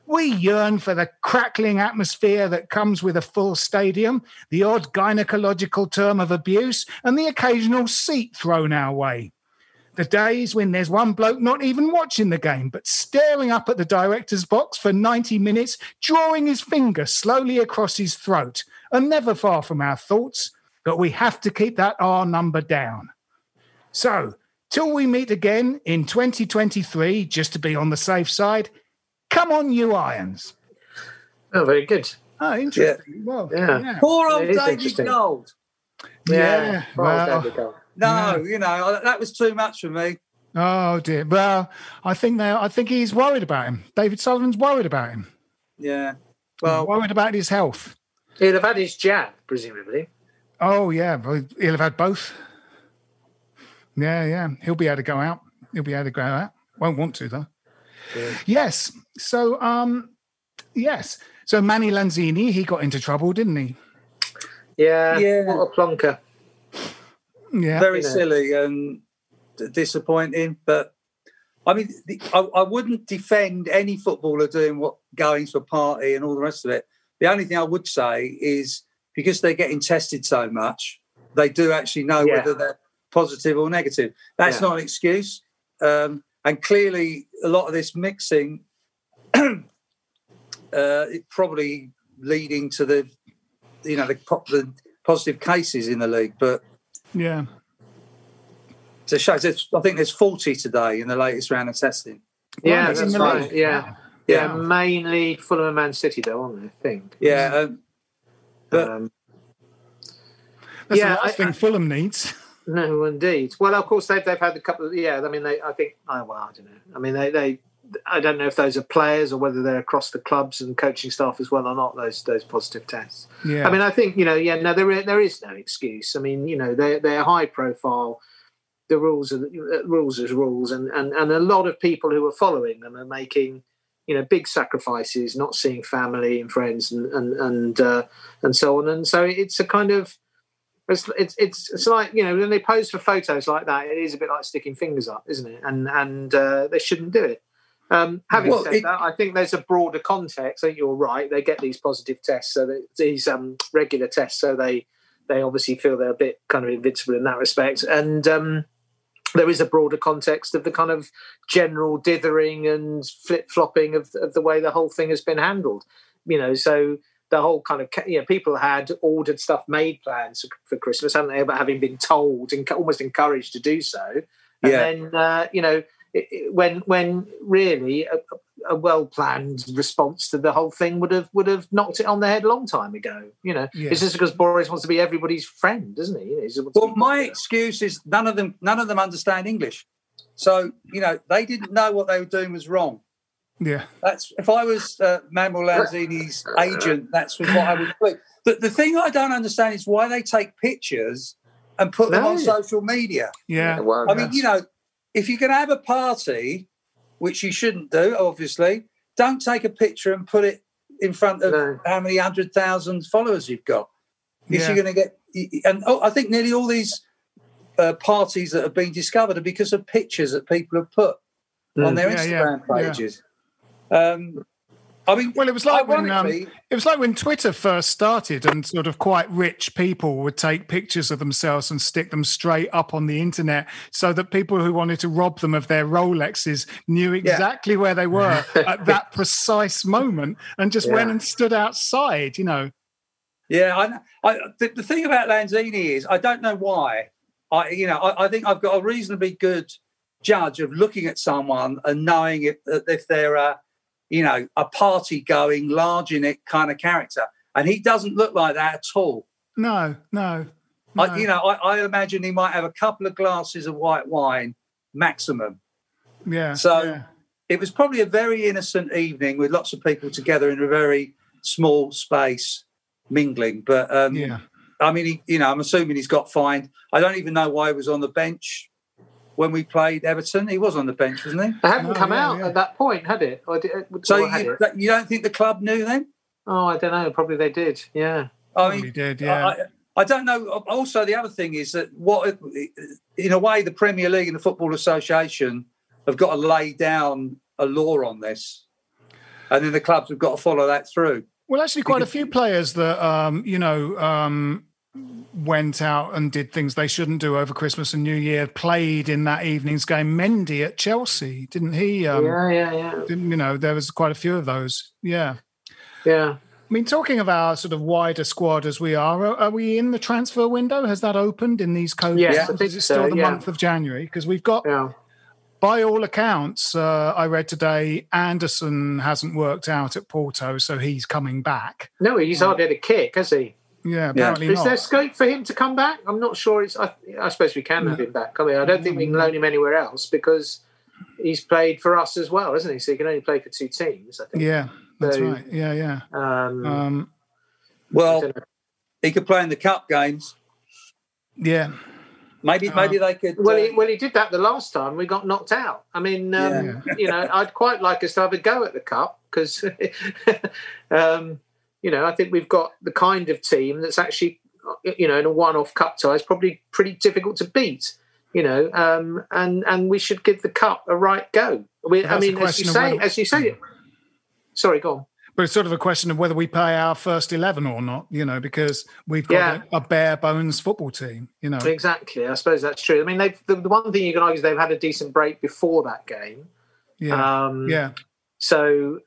Speaker 1: We yearn for the crackling atmosphere that comes with a full stadium, the odd gynecological term of abuse, and the occasional seat thrown our way. The days when there's one bloke not even watching the game, but staring up at the director's box for 90 minutes, drawing his finger slowly across his throat, are never far from our thoughts, but we have to keep that R number down. So, till we meet again in 2023, just to be on the safe side, come on, you irons.
Speaker 2: Oh, very good.
Speaker 1: Oh, interesting. Well,
Speaker 2: Yeah.
Speaker 1: yeah.
Speaker 3: Poor old David. Gold.
Speaker 1: Yeah,
Speaker 2: Well,
Speaker 1: well-
Speaker 2: there we go.
Speaker 3: No, you know that was too much for me.
Speaker 1: Oh dear. Well, I think they I think he's worried about him. David Sullivan's worried about him.
Speaker 3: Yeah.
Speaker 1: Well, worried about his health.
Speaker 2: He'll have had his jab, presumably.
Speaker 1: Oh yeah, well, he'll have had both. Yeah, yeah. He'll be able to go out. He'll be able to go out. Won't want to though. Yes. So um yes. So Manny Lanzini, he got into trouble, didn't he?
Speaker 2: Yeah.
Speaker 3: Yeah.
Speaker 2: What a plonker.
Speaker 1: Yeah.
Speaker 3: Very
Speaker 2: Yeah.
Speaker 3: silly and disappointing. But I mean, the, I, I wouldn't defend any footballer doing what going to a party and all the rest of it. The only thing I would say is because they're getting tested so much, they do actually know
Speaker 2: Yeah.
Speaker 3: whether they're positive or negative. That's
Speaker 2: Yeah.
Speaker 3: not an excuse. Um, and clearly, a lot of this mixing, uh, it probably leading to the, you know, the, po- the positive cases in the league. But
Speaker 1: Yeah.
Speaker 3: it's a shame. There's- I think there's 40 today in the latest round of testing.
Speaker 2: Yeah,
Speaker 1: it's
Speaker 2: that's right.
Speaker 1: league.
Speaker 2: Yeah.
Speaker 3: Yeah.
Speaker 2: Yeah, mainly Fulham and Man City, though, aren't they? I think.
Speaker 3: Yeah, um, but
Speaker 2: Um,
Speaker 1: That's
Speaker 2: Yeah,
Speaker 1: the last
Speaker 2: I-
Speaker 1: thing Fulham needs.
Speaker 2: no, indeed. Well, of course, they've they've had a couple of yeah. I mean, they. I think. Oh, well, I don't know. I mean, they they. I don't know if those are players or whether they're across the clubs and coaching staff as well or not. Those those positive tests.
Speaker 1: Yeah.
Speaker 2: I mean, I think you know, yeah, no, there there is no excuse. I mean, you know, they they're high profile. The rules are rules as rules, and and and a lot of people who are following them are making, you know, big sacrifices, not seeing family and friends, and and and uh, and so on. And so it's a kind of. It's, it's it's it's like you know when they pose for photos like that, it is a bit like sticking fingers up, isn't it? And and uh, they shouldn't do it. Um, having
Speaker 3: Well,
Speaker 2: said
Speaker 3: it-
Speaker 2: that, I think there's a broader context. I think you're right. They get these positive tests, so that these um, regular tests, so they they obviously feel they're a bit kind of invincible in that respect. And um, there is a broader context of the kind of general dithering and flip flopping of, of the way the whole thing has been handled. You know, so the whole kind of you know people had ordered stuff, made plans for Christmas, hadn't they? About having been told and almost encouraged to do so. And
Speaker 3: Yeah.
Speaker 2: then uh, you know it, it- when when really a, a well planned response to the whole thing would have would have knocked it on the head a long time ago. You know,
Speaker 1: Yeah.
Speaker 2: it's just because Boris wants to be everybody's friend, doesn't he? You know, he just wants to
Speaker 3: well, my excuse is none of them none of them understand English. So, you know, they didn't know what they were doing was wrong.
Speaker 1: Yeah.
Speaker 3: That's if I was uh, Manuel Lanzini's agent, that's what I would do. But the thing I don't understand is why they take pictures and put them
Speaker 2: No.
Speaker 3: on social media.
Speaker 1: Yeah.
Speaker 2: well,
Speaker 3: I mean, you know, if you're going to have a party, which you shouldn't do, obviously, don't take a picture and put it in front of
Speaker 2: No.
Speaker 3: how many hundred thousand followers you've got. Because
Speaker 1: Yeah.
Speaker 3: you're going to get, and oh, I think nearly all these uh, parties that have been discovered are because of pictures that people have put on
Speaker 2: Mm.
Speaker 3: their
Speaker 1: Yeah, yeah,
Speaker 3: Instagram
Speaker 1: yeah.
Speaker 3: pages. Um, I mean,
Speaker 1: Well, it was like when um, it was like when Twitter first started, and sort of quite rich people would take pictures of themselves and stick them straight up on the internet, so that people who wanted to rob them of their Rolexes knew exactly where they were at that precise moment, and just went and stood outside. You know,
Speaker 3: Yeah, I, I the, the thing about Lanzini is I don't know why. I you know I, I think I've got a reasonably good judge of looking at someone and knowing if if they're a you know a party going large in it kind of character, and he doesn't look like that at all.
Speaker 1: no, no, no.
Speaker 3: I, you know, I, I imagine he might have a couple of glasses of white wine maximum.
Speaker 1: yeah.
Speaker 3: So
Speaker 1: yeah.
Speaker 3: it was probably a very innocent evening with lots of people together in a very small space mingling. But um,
Speaker 1: yeah.
Speaker 3: I mean, he, you know, I'm assuming he's got fined. I don't even know why he was on the bench when we played Everton. He was on the bench, wasn't he?
Speaker 2: It hadn't
Speaker 1: Oh,
Speaker 2: come
Speaker 1: yeah,
Speaker 2: out
Speaker 1: yeah.
Speaker 2: at that point, had it? Or did,
Speaker 3: So
Speaker 2: or had
Speaker 3: you,
Speaker 2: it?
Speaker 3: that- you don't think the club knew then?
Speaker 2: Oh, I don't know. Probably they did. Yeah.
Speaker 3: I
Speaker 1: Probably did. Yeah.
Speaker 3: I, I don't know. Also, the other thing is that what in a way, the Premier League and the Football Association have got to lay down a law on this, and then the clubs have got to follow that through.
Speaker 1: Well, actually, quite a few players that um, you know um, went out and did things they shouldn't do over Christmas and New Year. Played in that evening's game. Mendy at Chelsea, didn't he? Um,
Speaker 2: yeah, yeah, yeah.
Speaker 1: You know there was quite a few of those? Yeah,
Speaker 2: yeah.
Speaker 1: I mean, talking of our sort of wider squad as we are, are, are we in the transfer window? Has that opened in these COVID
Speaker 2: Yes, I
Speaker 1: Is it
Speaker 2: so,
Speaker 1: still the
Speaker 2: yeah.
Speaker 1: month of January? Because we've got,
Speaker 2: Yeah.
Speaker 1: by all accounts, uh, I read today, Anderson hasn't worked out at Porto, so he's coming back.
Speaker 2: No, he's hardly had a kick, has he?
Speaker 1: Yeah, apparently
Speaker 2: Is
Speaker 1: not.
Speaker 2: there scope for him to come back? I'm not sure. It's. I, I suppose we can have him back. I mean, I don't think we can loan him anywhere else because he's played for us as well, hasn't he? So he can only play for two teams. I think.
Speaker 1: Yeah, that's
Speaker 2: So,
Speaker 1: right. Yeah, yeah.
Speaker 2: Um,
Speaker 1: Um,
Speaker 3: Well, he could play in the cup games.
Speaker 1: yeah.
Speaker 3: Maybe, maybe they could.
Speaker 2: well,
Speaker 3: uh,
Speaker 2: he, well, he did that the last time. We got knocked out. I mean, um,
Speaker 3: Yeah.
Speaker 2: you know, I'd quite like us to have a go at the cup because, um, you know, I think we've got the kind of team that's actually, you know, in a one-off cup tie is probably pretty difficult to beat. You know, um, and and we should give the cup a right go. We, I mean, as you say,
Speaker 1: whether-
Speaker 2: as you say, sorry, go on.
Speaker 1: But it's sort of a question of whether we play our first 11 or not, you know, because we've got
Speaker 2: Yeah.
Speaker 1: a, a bare bones football team, you know.
Speaker 2: Exactly. I suppose that's true. I mean, they've, the, the one thing you can argue is they've had a decent break before that game.
Speaker 1: Yeah.
Speaker 2: Um,
Speaker 1: yeah.
Speaker 2: So,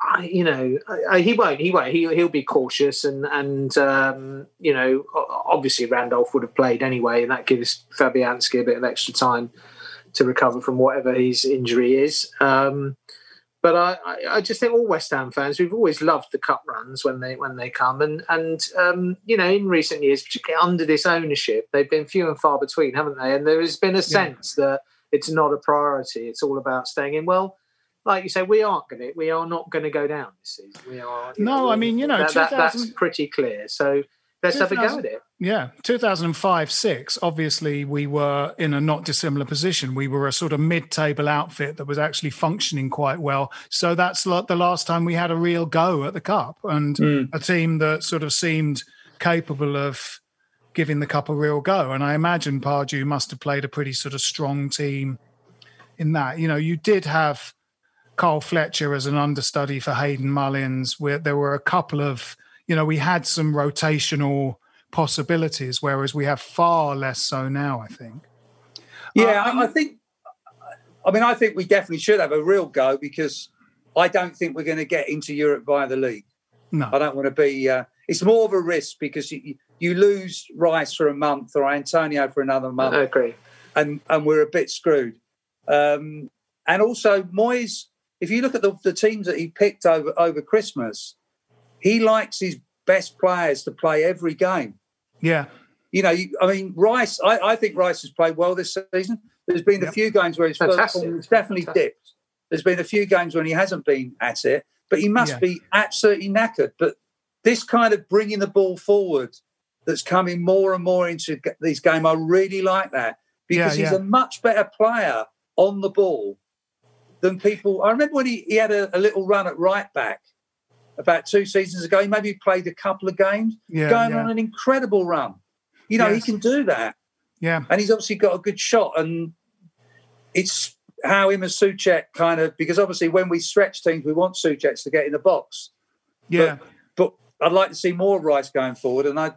Speaker 2: I, you know, I, he won't. He won't. He, he'll be cautious, and and um, you know, obviously Randolph would have played anyway, and that gives Fabianski a bit of extra time to recover from whatever his injury is. Um, but I, I, just think all West Ham fans, we've always loved the cup runs when they when they come, and and um, you know, in recent years, particularly under this ownership, they've been few and far between, haven't they? And there has been a sense that it's not a priority. It's all about staying in. Well, like you say, we aren't going to. We are not going to go down this season. We are.
Speaker 1: No,
Speaker 2: know,
Speaker 1: I mean, you know,
Speaker 2: that, that- that's pretty clear. So let's have a go at it.
Speaker 1: Yeah, 2005 6, obviously, we were in a not dissimilar position. We were a sort of mid table outfit that was actually functioning quite well. So that's like the last time we had a real go at the Cup and
Speaker 3: Mm.
Speaker 1: a team that sort of seemed capable of giving the Cup a real go. And I imagine Pardew must have played a pretty sort of strong team in that. You know, you did have Carl Fletcher as an understudy for Hayden Mullins, where there were a couple of, you know, we had some rotational possibilities, whereas we have far less so now, I think.
Speaker 3: Yeah, I, I think. I mean, I think we definitely should have a real go because I don't think we're going to get into Europe via the league.
Speaker 1: No.
Speaker 3: I don't want to be. Uh, it's more of a risk because you, you lose Rice for a month or Antonio for another month.
Speaker 2: I agree.
Speaker 3: And and we're a bit screwed. Um, and also Moyes, if you look at the, the teams that he picked over over Christmas, he likes his best players to play every game.
Speaker 1: Yeah.
Speaker 3: You know, you, I mean, Rice. I, I think Rice has played well this season. There's been a few games where his performance definitely
Speaker 2: Fantastic.
Speaker 3: dipped. There's been a few games when he hasn't been at it, but he must
Speaker 1: Yeah.
Speaker 3: be absolutely knackered. But this kind of bringing the ball forward that's coming more and more into g- these games, I really like that because
Speaker 1: Yeah,
Speaker 3: he's
Speaker 1: yeah.
Speaker 3: a much better player on the ball than people. I remember when he, he had a, a little run at right back about two seasons ago. He maybe played a couple of games,
Speaker 1: Yeah,
Speaker 3: going
Speaker 1: yeah.
Speaker 3: on an incredible run. You know,
Speaker 1: Yes.
Speaker 3: he can do that.
Speaker 1: Yeah.
Speaker 3: And he's obviously got a good shot. And it's how him and Soucek kind of, because obviously when we stretch teams, we want Soucek to get in the box.
Speaker 1: Yeah.
Speaker 3: But I'd like to see more Rice going forward. And I,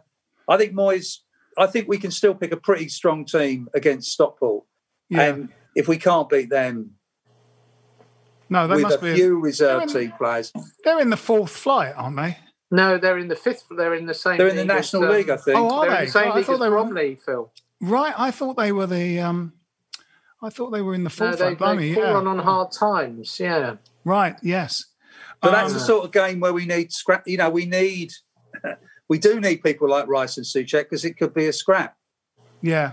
Speaker 3: I think Moyes, I think we can still pick a pretty strong team against Stockport.
Speaker 1: Yeah.
Speaker 3: And if we can't beat them
Speaker 1: no, they
Speaker 3: with
Speaker 1: must
Speaker 3: a
Speaker 1: be.
Speaker 3: few reserve
Speaker 1: they're in-
Speaker 3: team players,
Speaker 1: They're in the fourth flight, aren't they?
Speaker 2: No, they're in the fifth. They're in the same.
Speaker 3: they're in the
Speaker 2: league as,
Speaker 3: National
Speaker 2: um,
Speaker 3: League, I think.
Speaker 1: Oh, are
Speaker 2: They're in
Speaker 1: they?
Speaker 2: the same
Speaker 1: Oh, I thought they were-
Speaker 2: Bromley, Phil.
Speaker 1: Right. I thought they were the. um I thought they were in the
Speaker 2: No,
Speaker 1: fourth
Speaker 2: they,
Speaker 1: flight. Blimey,
Speaker 2: they've
Speaker 1: yeah.
Speaker 2: fallen on hard times. Yeah.
Speaker 1: Right. Yes.
Speaker 3: But that's
Speaker 1: Um,
Speaker 3: the sort of game where we need scrap. You know, we need, we do need people like Rice and Soucek because it could be a scrap.
Speaker 1: Yeah.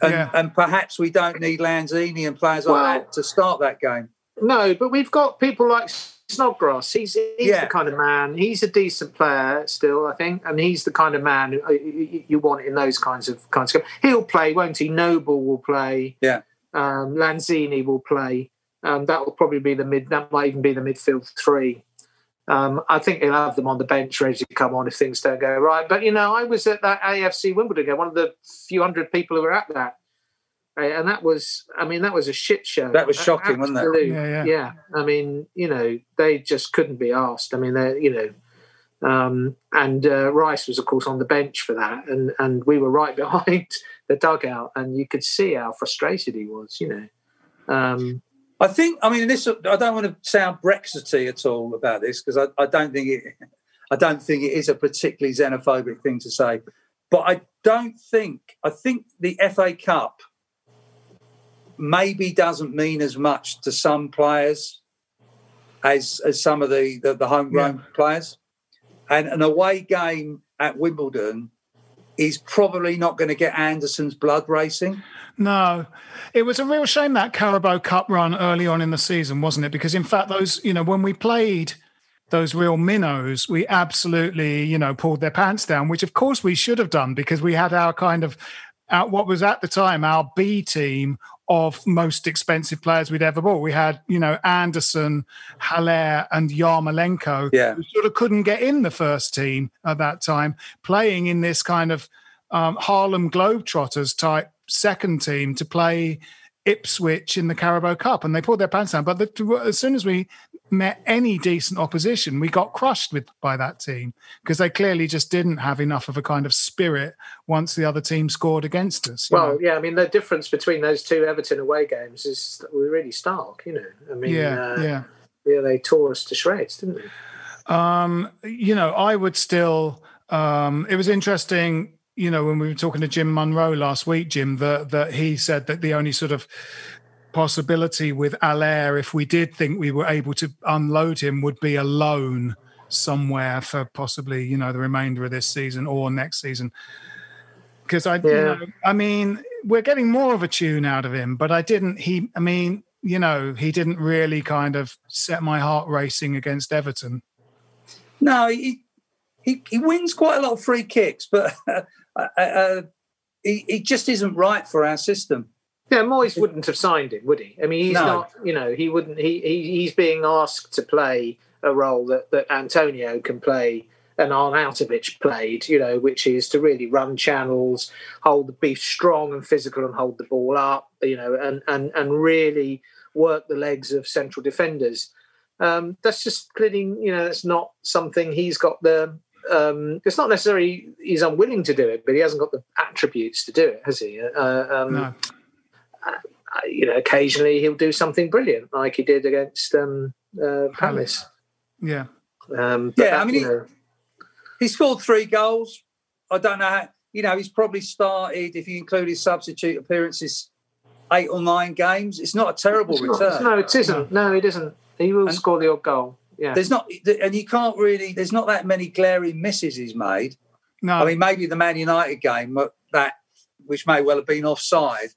Speaker 3: And,
Speaker 1: Yeah.
Speaker 3: and perhaps we don't need Lanzini and players
Speaker 2: Well-
Speaker 3: like that to start that game.
Speaker 2: No, but we've got people like Snodgrass. He's he's
Speaker 3: Yeah.
Speaker 2: the kind of man. He's a decent player still, I think, and he's the kind of man who- you you want in those kinds of kinds of. He'll play, won't he? Noble will play.
Speaker 3: Yeah.
Speaker 2: Um, Lanzini will play. Um, that will probably be the mid. That might even be the midfield three. Um, I think he'll have them on the bench ready to come on if things don't go right. But you know, I was at that AFC Wimbledon game, one of the few hundred people who were at that. Right? and that was, I mean, that was a shit show.
Speaker 3: That was shocking, wasn't it?
Speaker 2: Absolute-
Speaker 1: Yeah, yeah.
Speaker 2: I mean, you know, they just couldn't be asked. I mean, they, you know, um, and uh, Rice was, of course, on the bench for that, and and we were right behind the dugout, and you could see how frustrated he was. You know, um,
Speaker 3: I think. I mean, this. I don't want to sound Brexity at all about this because I, I don't think it. I don't think it is a particularly xenophobic thing to say, but I don't think. I think the FA Cup maybe doesn't mean as much to some players as as some of the the, the homegrown players, and an away game at Wimbledon is probably not going to get Anderson's blood racing.
Speaker 1: No, it was a real shame that Carabao Cup run early on in the season, wasn't it? Because in fact, those you know when we played those real minnows, we absolutely you know pulled their pants down, which of course we should have done because we had our kind of out what was at the time our B team of most expensive players we'd ever bought. We had you know Anderson, Haller, and Yarmolenko,
Speaker 3: Yeah.
Speaker 1: who sort of couldn't get in the first team at that time, playing in this kind of um, Harlem Globetrotters type second team to play Ipswich in the Carabao Cup, and they pulled their pants down. But the, as soon as we met any decent opposition, we got crushed with by that team because they clearly just didn't have enough of a kind of spirit once the other team scored against us.
Speaker 2: well,
Speaker 1: know.
Speaker 2: yeah, I mean, the difference between those two Everton away games is we're really stark. You know, I mean,
Speaker 1: yeah,
Speaker 2: uh,
Speaker 1: yeah.
Speaker 2: yeah, they tore us to shreds, didn't they?
Speaker 1: Um, you know, I would still. Um, it was interesting, you know, when we were talking to Jim Munro last week, Jim, that that he said that the only sort of possibility with Haller, if we did think we were able to unload him, would be a loan somewhere for possibly, you know, the remainder of this season or next season. Because I, you know, I mean, we're getting more of a tune out of him, but I didn't. He, I mean, you know, he didn't really kind of set my heart racing against Everton.
Speaker 3: No, he he, he wins quite a lot of free kicks, but uh, uh, he, he just isn't right for our system.
Speaker 2: Yeah, Moyes wouldn't have signed him, would he? I mean, he's
Speaker 3: No.
Speaker 2: not. You know, he wouldn't. He, he he's being asked to play a role that that Antonio can play and Arnautovic played. You know, which is to really run channels, hold the be strong and physical, and hold the ball up. You know, and and and really work the legs of central defenders. Um, that's just clearly, you know, that's not something he's got the. Um, it's not necessarily he's unwilling to do it, but he hasn't got the attributes to do it, has he? Uh, um,
Speaker 1: No.
Speaker 2: Uh, you know, occasionally he'll do something brilliant, like he did against um, uh, Palace.
Speaker 1: Yeah.
Speaker 2: Um,
Speaker 3: Yeah,
Speaker 2: that,
Speaker 3: I mean,
Speaker 2: you
Speaker 3: he-
Speaker 2: know,
Speaker 3: He scored three goals. I don't know. How, you know, he's probably started if you include his substitute appearances, eight or nine games. It's not a terrible
Speaker 2: it's not-
Speaker 3: return.
Speaker 2: no, it isn't. No, it isn't. He will
Speaker 3: And-
Speaker 2: score the odd goal. Yeah,
Speaker 3: There's not, and you can't really. There's not that many glaring misses he's made.
Speaker 1: No,
Speaker 3: I mean, maybe the Man United game that, which may well have been offside.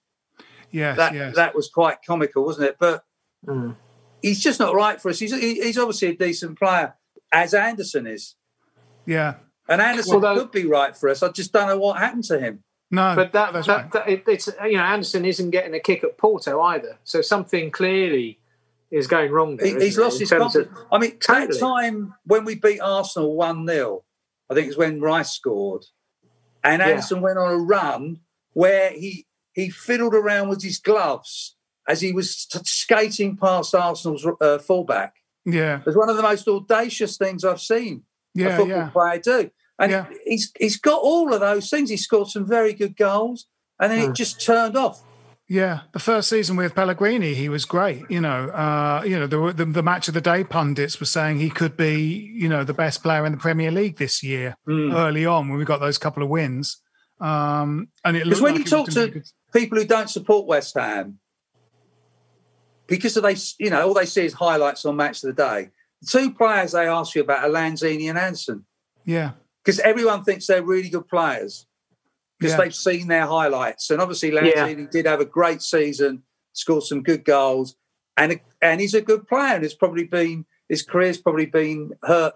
Speaker 1: Yes,
Speaker 3: That
Speaker 1: yes.
Speaker 3: that was quite comical, wasn't it? But
Speaker 2: Mm.
Speaker 3: he's just not right for us. He's he's obviously a decent player, as Anderson is,
Speaker 1: yeah.
Speaker 3: and Anderson
Speaker 2: Although-
Speaker 3: could be right for us. I just don't know what happened to him.
Speaker 1: No,
Speaker 2: but that,
Speaker 1: that's
Speaker 2: that,
Speaker 1: right.
Speaker 2: that it, it's you know Anderson isn't getting a kick at Porto either. So something clearly is going wrong. There,
Speaker 3: He, he's
Speaker 2: it,
Speaker 3: lost his
Speaker 2: terms of-
Speaker 3: confidence. I mean,
Speaker 2: Totally.
Speaker 3: that time when we beat Arsenal 1 0, I think it was when Rice scored, and
Speaker 2: Yeah.
Speaker 3: Anderson went on a run where he, he fiddled around with his gloves as he was t- skating past Arsenal's uh, fullback.
Speaker 1: yeah,
Speaker 3: It was one of the most audacious things I've seen a football
Speaker 1: yeah.
Speaker 3: player do. And
Speaker 1: Yeah.
Speaker 3: he's he's got all of those things. He scored some very good goals, and then
Speaker 2: Hmm.
Speaker 3: it just turned off.
Speaker 1: Yeah, the first season with Pellegrini, he was great. You know, uh, you know, the, the the match of the day pundits were saying he could be, you know, the best player in the Premier League this year.
Speaker 3: Mm.
Speaker 1: Early on, when we got those couple of wins, um, and it
Speaker 3: Because
Speaker 1: looked
Speaker 3: when
Speaker 1: like
Speaker 3: you talk
Speaker 1: gonna good.
Speaker 3: People who don't support West Ham, because of they, you know, all they see is highlights on Match of the Day. The two players they ask you about are Lanzini and Anderson.
Speaker 1: yeah,
Speaker 3: because everyone thinks they're really good players because
Speaker 1: Yeah.
Speaker 3: they've seen their highlights. And obviously, Lanzini did have a great season, scored some good goals, and and he's a good player. And it's probably been his career's probably been hurt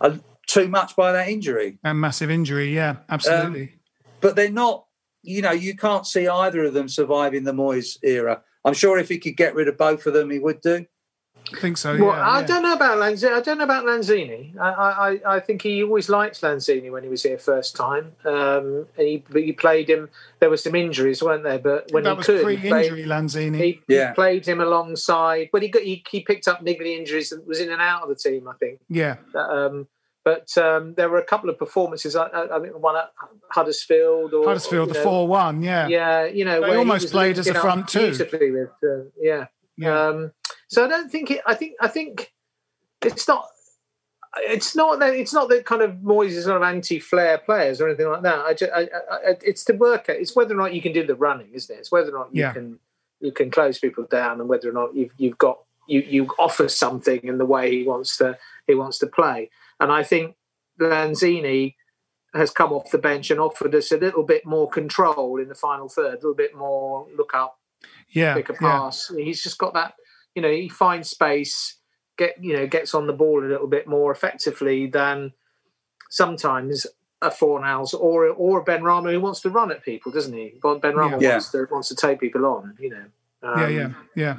Speaker 3: uh, too much by that injury.
Speaker 1: and massive injury. Yeah,
Speaker 3: Um,
Speaker 1: absolutely.
Speaker 3: but they're not. You know, you can't see either of them surviving the Moyes era. I'm sure if he could get rid of both of them, he would do.
Speaker 1: I think so.
Speaker 2: Well,
Speaker 1: yeah,
Speaker 2: I
Speaker 1: yeah.
Speaker 2: don't know about Lanzini. I don't know about Lanzini. I, I, I think he always liked Lanzini when he was here first time. Um, and he, he played him. There were some injuries, weren't there? But when
Speaker 1: that
Speaker 2: he
Speaker 1: was
Speaker 2: could, he played,
Speaker 1: pre-injury Lanzini.
Speaker 2: he,
Speaker 3: Yeah.
Speaker 2: he played him alongside. But he got he, he picked up niggly injuries and was in and out of the team. I think.
Speaker 1: yeah,
Speaker 2: Um, but um, there were a couple of performances. I, I, I think the one at Huddersfield or
Speaker 1: Huddersfield,
Speaker 2: you
Speaker 1: the four-one. Yeah,
Speaker 2: Yeah, you know,
Speaker 1: They almost played as a front two.
Speaker 2: beautifully with, uh, yeah.
Speaker 1: Yeah.
Speaker 2: Um, so I don't think it. I think I think it's not. It's not that it's not that kind of Moyes is sort of anti-flair players or anything like that. I, just, I, it's to work out. It's whether or not you can do the running, isn't it? It's whether or not you
Speaker 1: Yeah.
Speaker 2: can you can close people down, and whether or not you've you've got you you offer something in the way he wants to he wants to play. And I think Lanzini has come off the bench and offered us a little bit more control in the final third, a little bit more look up,
Speaker 1: yeah,
Speaker 2: pick a
Speaker 1: yeah.
Speaker 2: pass. He's just got that, you know, he finds space, get you know, gets on the ball a little bit more effectively than sometimes a Fornals or or a Benrahma who wants to run at people, doesn't he? Benrahma
Speaker 3: Yeah.
Speaker 2: wants to wants to take people on, you know. Um,
Speaker 1: yeah, yeah, yeah.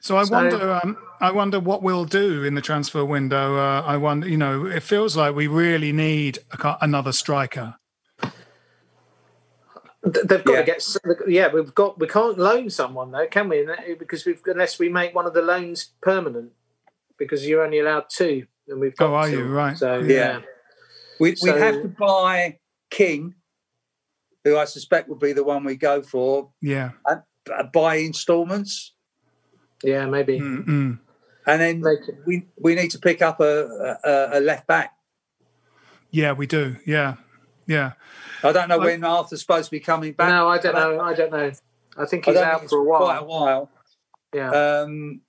Speaker 1: So I
Speaker 2: so-
Speaker 1: wonder, um, I wonder what we'll do in the transfer window. Uh, I wonder, you know, it feels like we really need a, another striker.
Speaker 2: They've got
Speaker 3: Yeah.
Speaker 2: to get. Yeah, we've got. We can't loan someone though, can we? Because we've unless we make one of the loans permanent, because you're only allowed two, and we've got.
Speaker 1: Oh, are
Speaker 2: two.
Speaker 1: you? Right.
Speaker 2: So
Speaker 1: Yeah.
Speaker 2: yeah,
Speaker 3: We,
Speaker 2: So-
Speaker 3: we'd have to buy King, who I suspect would be the one we go for,
Speaker 1: Yeah.
Speaker 3: and uh, buy instalments.
Speaker 2: Yeah, maybe.
Speaker 1: Mm-mm.
Speaker 3: And then
Speaker 2: Make
Speaker 3: we, we need to pick up a, a, a left back.
Speaker 1: Yeah, we do. Yeah, yeah.
Speaker 3: I don't know
Speaker 1: Like-
Speaker 3: when Arthur's supposed to be coming back.
Speaker 2: No, I don't know. I don't know. I think he's
Speaker 3: don't
Speaker 2: out
Speaker 3: think
Speaker 2: for a
Speaker 3: Quite a
Speaker 2: while.
Speaker 3: while.
Speaker 2: Yeah,
Speaker 3: Um,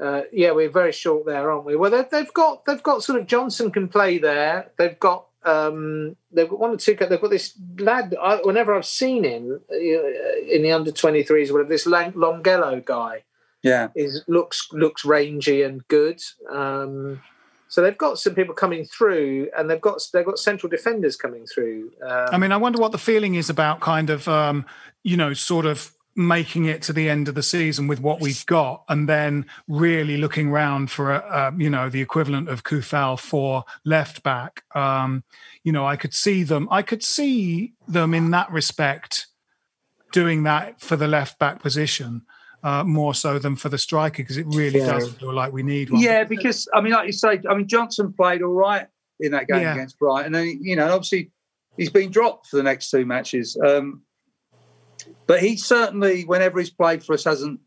Speaker 2: uh, yeah, we're very short there, aren't we? Well, they've, they've got they've got sort of Johnson can play there. They've got um, they've got one or two. They've got this lad. I, whenever I've seen him uh, in the under twenty threes, whatever this Lang- Longelo guy.
Speaker 3: yeah.
Speaker 2: is looks looks rangy and good. Um, so they've got some people coming through, and they've got they've got central defenders coming through. Um,
Speaker 1: I mean, I wonder what the feeling is about kind of, um, you know, sort of making it to the end of the season with what we've got, and then really looking round for, a, uh, you know, the equivalent of Coufal for left back. Um, you know, I could see them. I could see them in that respect doing that for the left back position. Uh, more so than for the striker because it really
Speaker 2: Yeah.
Speaker 1: does feel like we need one.
Speaker 3: Yeah, because, I mean, like you say, I mean, Johnson played all right in that game
Speaker 1: Yeah.
Speaker 3: against Brighton. And, you know, obviously he's been dropped for the next two matches. Um, but he certainly, whenever he's played for us, hasn't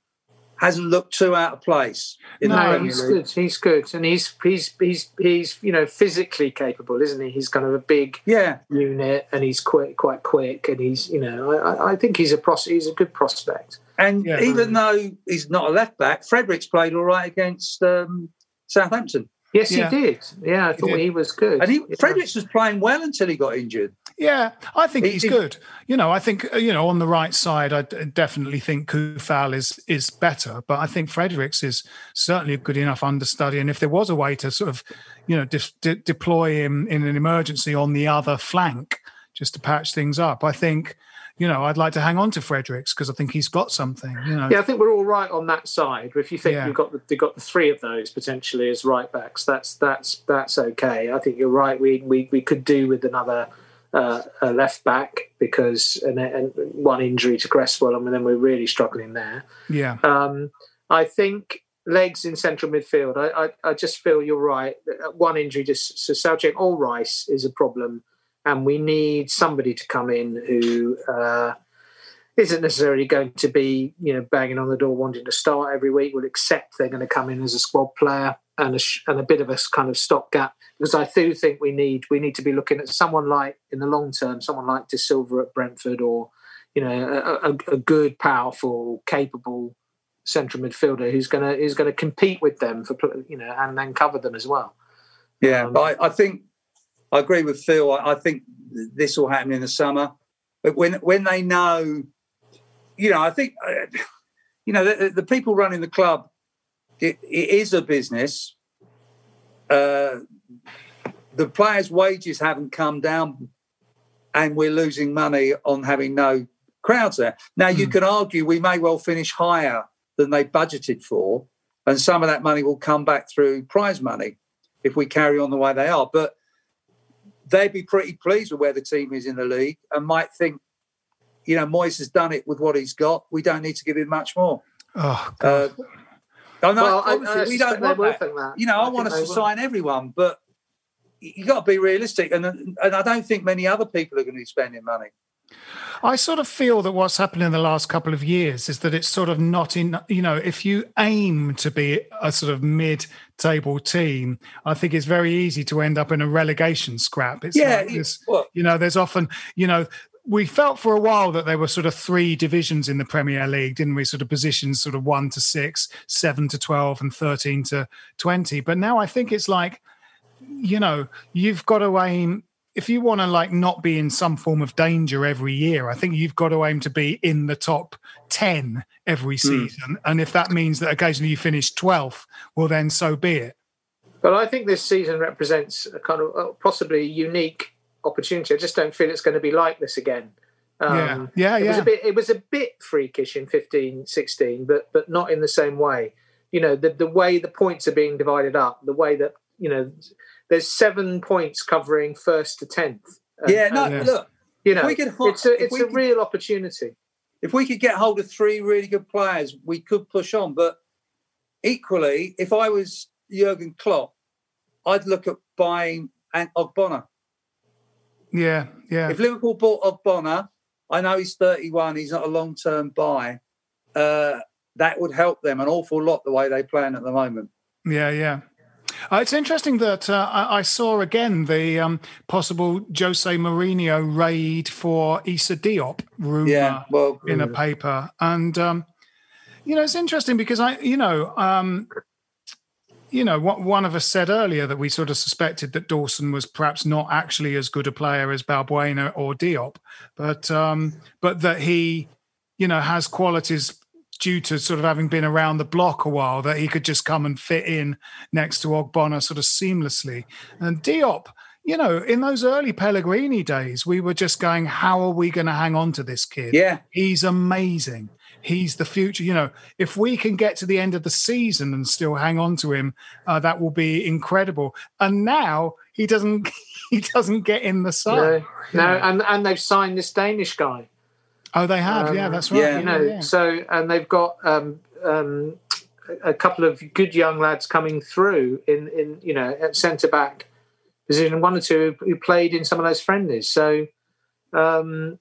Speaker 3: hasn't looked too out of place. In
Speaker 1: No,
Speaker 3: the
Speaker 2: he's good. He's good, and he's he's he's he's you know physically capable, isn't he? He's kind of a big
Speaker 3: Yeah,
Speaker 2: unit, and he's quick, quite quick, and he's you know I, I- I think he's a pros- he's a good prospect.
Speaker 3: and
Speaker 1: Yeah.
Speaker 3: even though he's not a left back, Fredericks played all right against um, Southampton.
Speaker 2: Yes,
Speaker 1: Yeah.
Speaker 2: he did. Yeah, I thought
Speaker 1: did.
Speaker 2: he was good.
Speaker 3: And he,
Speaker 2: Yeah.
Speaker 3: Fredericks was playing well until he got injured.
Speaker 1: Yeah, I think
Speaker 3: He-
Speaker 1: he's
Speaker 3: he-
Speaker 1: good. You know, I think uh, you know on the right side, I definitely think Coufal is is better, but I think Fredericks is certainly a good enough understudy. And if there was a way to sort of, you know, dis- de- deploy him in an emergency on the other flank just to patch things up, I think, you know, I'd like to hang on to Fredericks because I think he's got something. You know,
Speaker 2: Yeah, I think we're all right on that side. If you think
Speaker 1: Yeah.
Speaker 2: you've got the, you've got the three of those potentially as right backs, that's that's that's okay. I think you're right. We we, we could do with another uh, a left back because and, and one injury to Cresswell, and then we're really struggling there.
Speaker 1: yeah,
Speaker 2: Um, I think legs in central midfield. I, I, I just feel you're right. One injury just so Soucek or Rice is a problem, and we need somebody to come in who uh, isn't necessarily going to be you know banging on the door wanting to start every week. Will accept they're going to come in as a squad player and a, sh- and a bit of a kind of stopgap because I do think we need we need to be looking at someone like in the long term, someone like Dasilva at Brentford or you know a, a, a good, powerful, capable central midfielder who's going to who's going to compete with them for you know and then cover them as well.
Speaker 3: Yeah,
Speaker 2: Um,
Speaker 3: but I, I think I agree with Phil. I, I think this will happen in the summer. But when when they know, you know, I think uh, you know the, the people running the club. It, it is a business. Uh, the players' wages haven't come down, and we're losing money on having no crowds there. Now you
Speaker 1: Mm.
Speaker 3: can argue we may well finish higher than they budgeted for, and some of that money will come back through prize money if we carry on the way they are. But they'd be pretty pleased with where the team is in the league and might think, you know, Moyes has done it with what he's got. We don't need to give him much more.
Speaker 1: Oh,
Speaker 3: Uh, oh, no,
Speaker 2: Well, I-
Speaker 3: obviously
Speaker 2: I
Speaker 3: we don't want
Speaker 2: will
Speaker 3: that.
Speaker 2: that.
Speaker 3: You know, I,
Speaker 2: I
Speaker 3: want us to
Speaker 2: will.
Speaker 3: sign everyone, but you got to be realistic, and and I don't think many other people are going to be spending money.
Speaker 1: I sort of feel that what's happened in the last couple of years is that it's sort of not in, you know, if you aim to be a sort of mid table team, I think it's very easy to end up in a relegation scrap. It's
Speaker 3: Yeah,
Speaker 1: like this-
Speaker 3: well-
Speaker 1: you know, there's often, you know, we felt for a while that there were sort of three divisions in the Premier League, didn't we? Sort of positions sort of one to six, seven to 12, and 13 to 20. But now I think it's like, you know, you've got to aim if you want to like not be in some form of danger every year, I think you've got to aim to be in the top 10 every season. And if that means that occasionally you finish 12th, well, then so be it.
Speaker 2: But I think this season represents a kind of uh, possibly unique opportunity. I just don't feel it's going to be like this again. Um,
Speaker 1: Yeah, yeah,
Speaker 2: It was a bit. It was a bit freakish in 15, 16, but but not in the same way. You know, the the way the points are being divided up, the way that you know, there's seven points covering first to tenth. And-
Speaker 3: yeah, no,
Speaker 2: and,
Speaker 3: look,
Speaker 2: you know,
Speaker 3: we could ho-
Speaker 2: it's a it's
Speaker 3: we
Speaker 2: a
Speaker 3: could-
Speaker 2: real opportunity.
Speaker 3: if we could get hold of three really good players, we could push on. But equally, if I was Jurgen Klopp, I'd look at buying and Ogbonna.
Speaker 1: Yeah, yeah.
Speaker 3: If Liverpool bought Ogbonna, I know he's 31, he's not a long term buy. Uh, that would help them an awful lot the way they plan at the moment.
Speaker 1: Yeah, yeah. Uh, it's interesting that uh, I, I saw again the um, possible Jose Mourinho raid for Issa Diop rumor
Speaker 3: Yeah, well,
Speaker 1: in a
Speaker 3: mm.
Speaker 1: paper, and um, you know it's interesting because I, you know, um, you know, what one of us said earlier that we sort of suspected that Dawson was perhaps not actually as good a player as Balbuena or Diop, but um, but that he, you know, has qualities due to sort of having been around the block a while that he could just come and fit in next to Ogbonna sort of seamlessly. And Diop, you know, in those early Pellegrini days, we were just going, how are we going to hang on to this kid?
Speaker 3: Yeah.
Speaker 1: He's amazing. He's the future. You know, if we can get to the end of the season and still hang on to him, uh, that will be incredible. And now he doesn't, he doesn't get in the
Speaker 2: No,
Speaker 1: side.
Speaker 2: no, and and they've signed this Danish guy.
Speaker 1: Oh, they have. yeah,
Speaker 2: Um,
Speaker 1: that's right.
Speaker 2: You know, so and they've got um, um, a couple of good young lads coming through in in you know at centre back position, one or two who played in some of those friendlies. So um,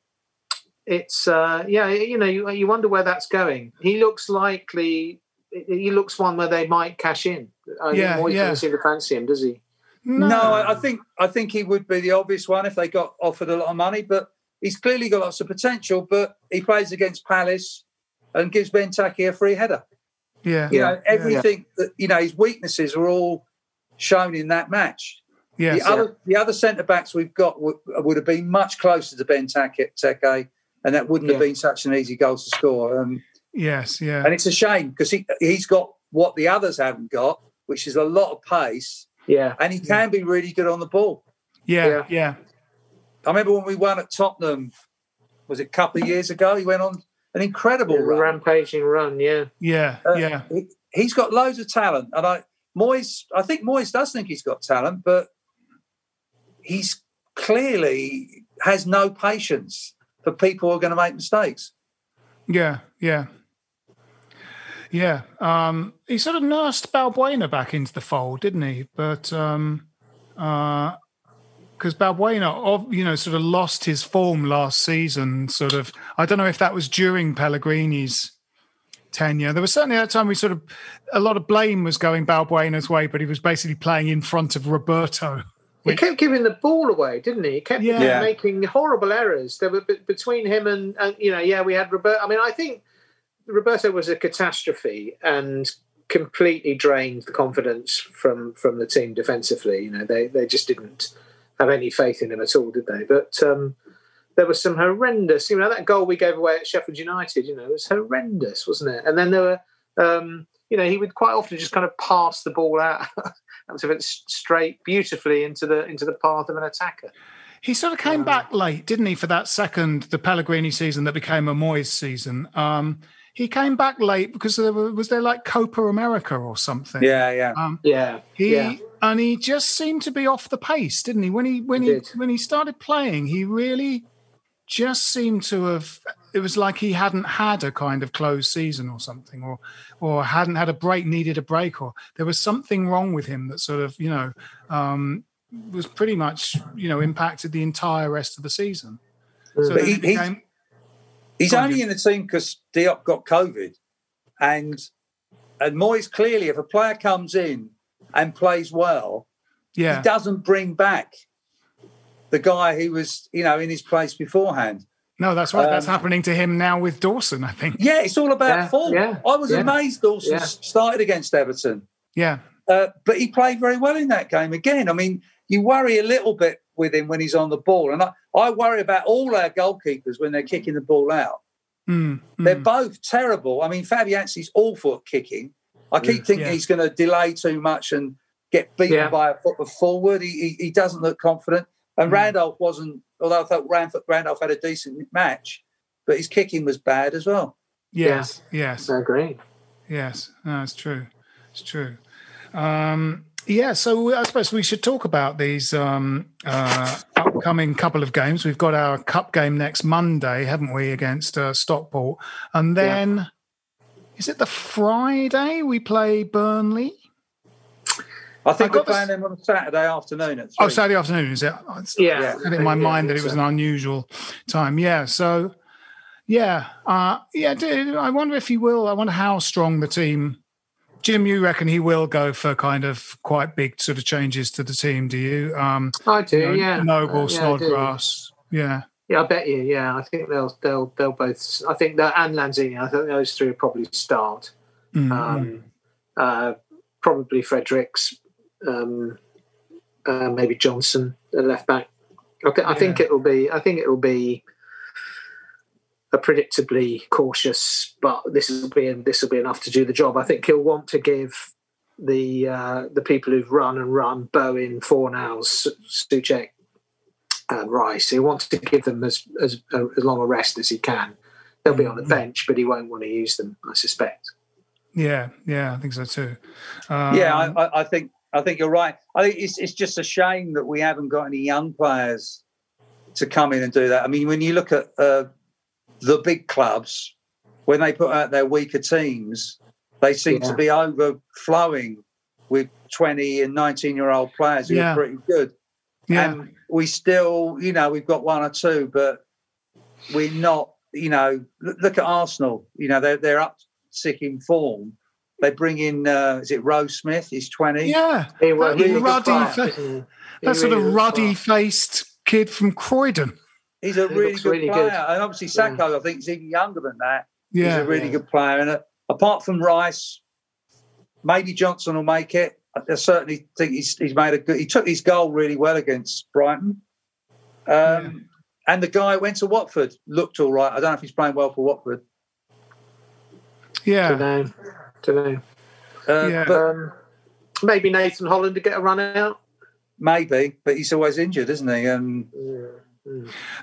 Speaker 2: it's uh, yeah, you know, you, you wonder where that's going. He looks likely. He looks one where they might cash in. I
Speaker 3: Yeah,
Speaker 2: think
Speaker 3: yeah.
Speaker 2: doesn't seem to fancy him, does he?
Speaker 3: No, I, I think I think he would be the obvious one if they got offered a lot of money. But he's clearly got lots of potential. But he plays against Palace and gives Benteke a free header.
Speaker 1: Yeah.
Speaker 3: You know, everything that you know, his weaknesses are all shown in that match.
Speaker 1: Yes.
Speaker 3: The other the other centre backs we've got would, would have been much closer to Benteke, Teke, and that wouldn't have been such an easy goal to score. Um,
Speaker 1: Yes, yeah.
Speaker 3: and it's a shame because he he's got what the others haven't got, which is a lot of pace.
Speaker 2: Yeah,
Speaker 3: and he can be really good on the ball.
Speaker 1: Yeah, yeah.
Speaker 3: I remember when we won at Tottenham. Was it a couple of years ago? He went on an incredible
Speaker 2: Yeah, the
Speaker 3: run.
Speaker 2: rampaging run, yeah.
Speaker 1: Yeah,
Speaker 3: Uh,
Speaker 1: yeah.
Speaker 3: he- He's got loads of talent, and I Moyes. I think Moyes does think he's got talent, but he's clearly has no patience for people who are going to make mistakes.
Speaker 1: Yeah, yeah. Yeah. Um, he sort of nursed Balbuena back into the fold, didn't he? But um uh because Balbuena, you know, sort of lost his form last season. Sort of, I don't know if that was during Pellegrini's tenure. There was certainly that time we sort of a lot of blame was going Balbuena's way, but he was basically playing in front of Roberto.
Speaker 2: He kept giving the ball away, didn't he? He kept
Speaker 1: Yeah. Yeah.
Speaker 2: making horrible errors. There were be- between him and, and you know, yeah, we had Roberto. I mean, I think Roberto was a catastrophe and completely drained the confidence from from the team defensively. You know, they they just didn't have any faith in him at all, did they? But um, there was some horrendous. You know, that goal we gave away at Sheffield United. You know, it was horrendous, wasn't it? And then there were. Um, you know, he would quite often just kind of pass the ball out out of it s- straight beautifully into the into the path of an attacker.
Speaker 1: He sort of came back late, didn't he, for that second, the Pellegrini season that became a Moyes season. Um, he came back late because there was, was there like Copa America or something.
Speaker 3: Yeah, yeah,
Speaker 1: um,
Speaker 2: yeah.
Speaker 1: He
Speaker 2: yeah.
Speaker 1: and he just seemed to be off the pace, didn't he? When he when
Speaker 2: He
Speaker 1: he, when he started playing, he really just seemed to have. It was like he hadn't had a kind of closed season or something, or or hadn't had a break, needed a break, or there was something wrong with him that sort of you know um, was pretty much you know impacted the entire rest of the season. So
Speaker 3: But he-
Speaker 1: became,
Speaker 3: He's
Speaker 1: on,
Speaker 3: only in the team because Diop got COVID, and and Moyes clearly, if a player comes in and plays well,
Speaker 1: yeah,
Speaker 3: he doesn't bring back the guy who was you know in his place beforehand.
Speaker 1: no, that's right. that's
Speaker 3: um,
Speaker 1: happening to him now with Dawson, I think.
Speaker 3: Yeah, it's all about
Speaker 2: Yeah,
Speaker 3: form.
Speaker 2: yeah,
Speaker 3: I was
Speaker 2: yeah.
Speaker 3: amazed Dawson
Speaker 2: Yeah.
Speaker 3: started against Everton,
Speaker 1: Yeah,
Speaker 3: uh, but he played very well in that game again. I mean, you worry a little bit with him when he's on the ball, and I, I worry about all our goalkeepers when they're kicking the ball out.
Speaker 1: Mm,
Speaker 3: They're
Speaker 1: mm.
Speaker 3: both terrible. I mean, Fabianski's awful at kicking. I keep thinking
Speaker 1: Yeah.
Speaker 3: he's going to delay too much and get beaten
Speaker 2: Yeah.
Speaker 3: by a foot forward. He, he, he doesn't look confident. And
Speaker 1: Mm.
Speaker 3: Randolph wasn't, although I thought Randolph, Randolph had a decent match, but his kicking was bad as well.
Speaker 1: yes, yes.
Speaker 2: I agree.
Speaker 1: Yes, no, it's true. It's true. Um, yeah, so I suppose we should talk about these um, uh, upcoming couple of games. We've got our cup game next Monday, haven't we, against uh, Stockport? And then, is it the Friday we play Burnley?
Speaker 3: I think
Speaker 1: I
Speaker 3: we're
Speaker 1: got this-
Speaker 3: playing them on Saturday afternoon at
Speaker 1: Oh,
Speaker 3: three.
Speaker 1: Saturday afternoon, is it? It's-
Speaker 2: Yeah.
Speaker 1: I had it in my
Speaker 2: Yeah,
Speaker 1: mind
Speaker 2: I
Speaker 1: that it was
Speaker 2: so.
Speaker 1: an unusual time. Yeah, so yeah, uh, yeah. I wonder if he will. I wonder how strong the team. Jim, you reckon he will go for kind of quite big sort of changes to the team? Do you? Um,
Speaker 2: I do.
Speaker 1: you know,
Speaker 2: yeah.
Speaker 1: Noble,
Speaker 2: Uh, yeah,
Speaker 1: Snodgrass. Yeah,
Speaker 2: Yeah, I bet you. Yeah, I think they'll they'll they'll both. I think that and Lanzini. I think those three will probably start.
Speaker 1: Mm,
Speaker 2: Um, uh, probably Fredericks, um, uh, maybe Johnson, the left back. I, th- I think it will be. I think it will be a predictably cautious, but this will be this will be enough to do the job. I think he'll want to give the uh, the people who've run and run Bowen, Fornals, Soucek, and Rice. He wants to give them as as, as long a rest as he can. They'll be on the bench, but he won't want to use them. I suspect.
Speaker 1: yeah, yeah. I think so too. Um,
Speaker 3: yeah, I, I, I think I think you're right. I think it's it's just a shame that we haven't got any young players to come in and do that. I mean, when you look at uh, the big clubs, when they put out their weaker teams, they seem
Speaker 2: Yeah.
Speaker 3: to be overflowing with 20 and 19 year old players who
Speaker 1: Yeah.
Speaker 3: are pretty good.
Speaker 1: yeah,
Speaker 3: And we still, you know, we've got one or two, but we're not, you know, look, at Arsenal. You know, they're, they're up sick in form. They bring in, uh, is it Rose Smith? He's 20.
Speaker 1: yeah.
Speaker 2: He was
Speaker 1: That
Speaker 2: really
Speaker 1: ruddy, fa-
Speaker 2: he? He
Speaker 1: that sort
Speaker 2: really
Speaker 1: of ruddy
Speaker 2: good.
Speaker 1: faced kid from Croydon.
Speaker 3: He's a
Speaker 2: He
Speaker 3: really good
Speaker 2: really
Speaker 3: player.
Speaker 2: good.
Speaker 3: And obviously, Saka, I think, is even younger than that.
Speaker 1: Yeah,
Speaker 3: He's a really
Speaker 2: Yeah.
Speaker 3: good player. And uh, apart from Rice, maybe Johnson will make it. I certainly think he's, he's made a good. He took his goal really well against Brighton. Um, And the guy went to Watford looked all right. I don't know if he's playing well for Watford.
Speaker 1: Yeah.
Speaker 2: Don't know. Don't know.
Speaker 3: Uh,
Speaker 1: Yeah.
Speaker 3: But
Speaker 2: Um, maybe Nathan Holland to get a run out.
Speaker 3: maybe, but he's always injured, isn't he? Um,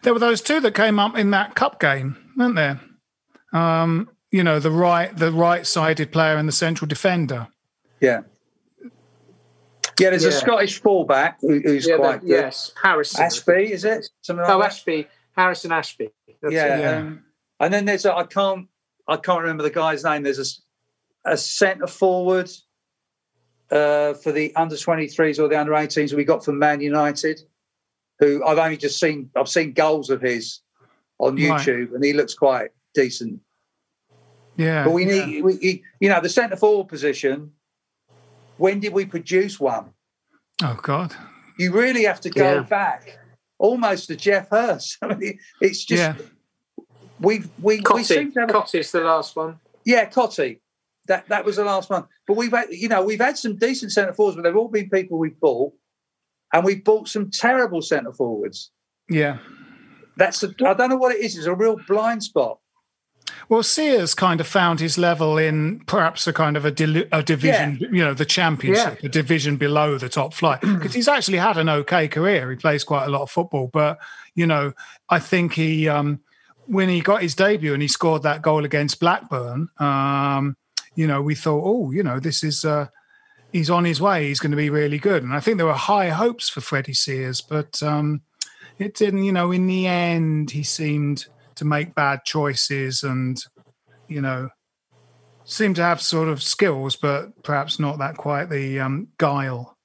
Speaker 1: There were those two that came up in that cup game, weren't there? Um, you know, the right the right sided player and the central defender.
Speaker 3: yeah. Yeah, there's a Scottish fullback who, who's
Speaker 2: Yeah,
Speaker 3: quite
Speaker 2: the-
Speaker 3: good.
Speaker 2: yes, Harrison.
Speaker 3: Ashby, is it? Something like
Speaker 2: Oh,
Speaker 3: that?
Speaker 2: Ashby, Harrison Ashby. That's
Speaker 3: yeah.
Speaker 1: Yeah.
Speaker 3: Um, and then there's a, I can't I can't remember the guy's name. There's a centre forward uh, for the under 23s or the under 18s we got from Man United, who I've only just seen. I've seen goals of his on
Speaker 1: Right.
Speaker 3: YouTube, and he looks quite decent.
Speaker 1: Yeah.
Speaker 3: But we need, we, you know, the centre forward position. When did we produce one?
Speaker 1: Oh God.
Speaker 3: You really have to go
Speaker 2: Yeah.
Speaker 3: back almost to Geoff Hurst. I mean, it's just
Speaker 1: Yeah.
Speaker 3: We've we, we seem to have a
Speaker 2: Cottee's the last one.
Speaker 3: Yeah, Cottee. That that was the last one. But we've had, you know, we've had some decent centre forwards, but they've all been people we've bought, and we've bought some terrible centre forwards.
Speaker 1: Yeah.
Speaker 3: That's a, I don't know what it is. It's a real blind spot.
Speaker 1: Well, Sears kind of found his level in perhaps a kind of a, dil- a division, you know, the championship, yeah. a division below the top flight. Because he's actually had an okay career. He plays quite a lot of football, but you know, I think he, um, when he got his debut and he scored that goal against Blackburn, um, you know, we thought, oh, you know, this is uh, he's on his way. He's going to be really good. And I think there were high hopes for Freddie Sears, but um, it didn't. You know, in the end, he seemed to make bad choices and, you know, seemed to have sort of skills, but perhaps not that quite the um, guile.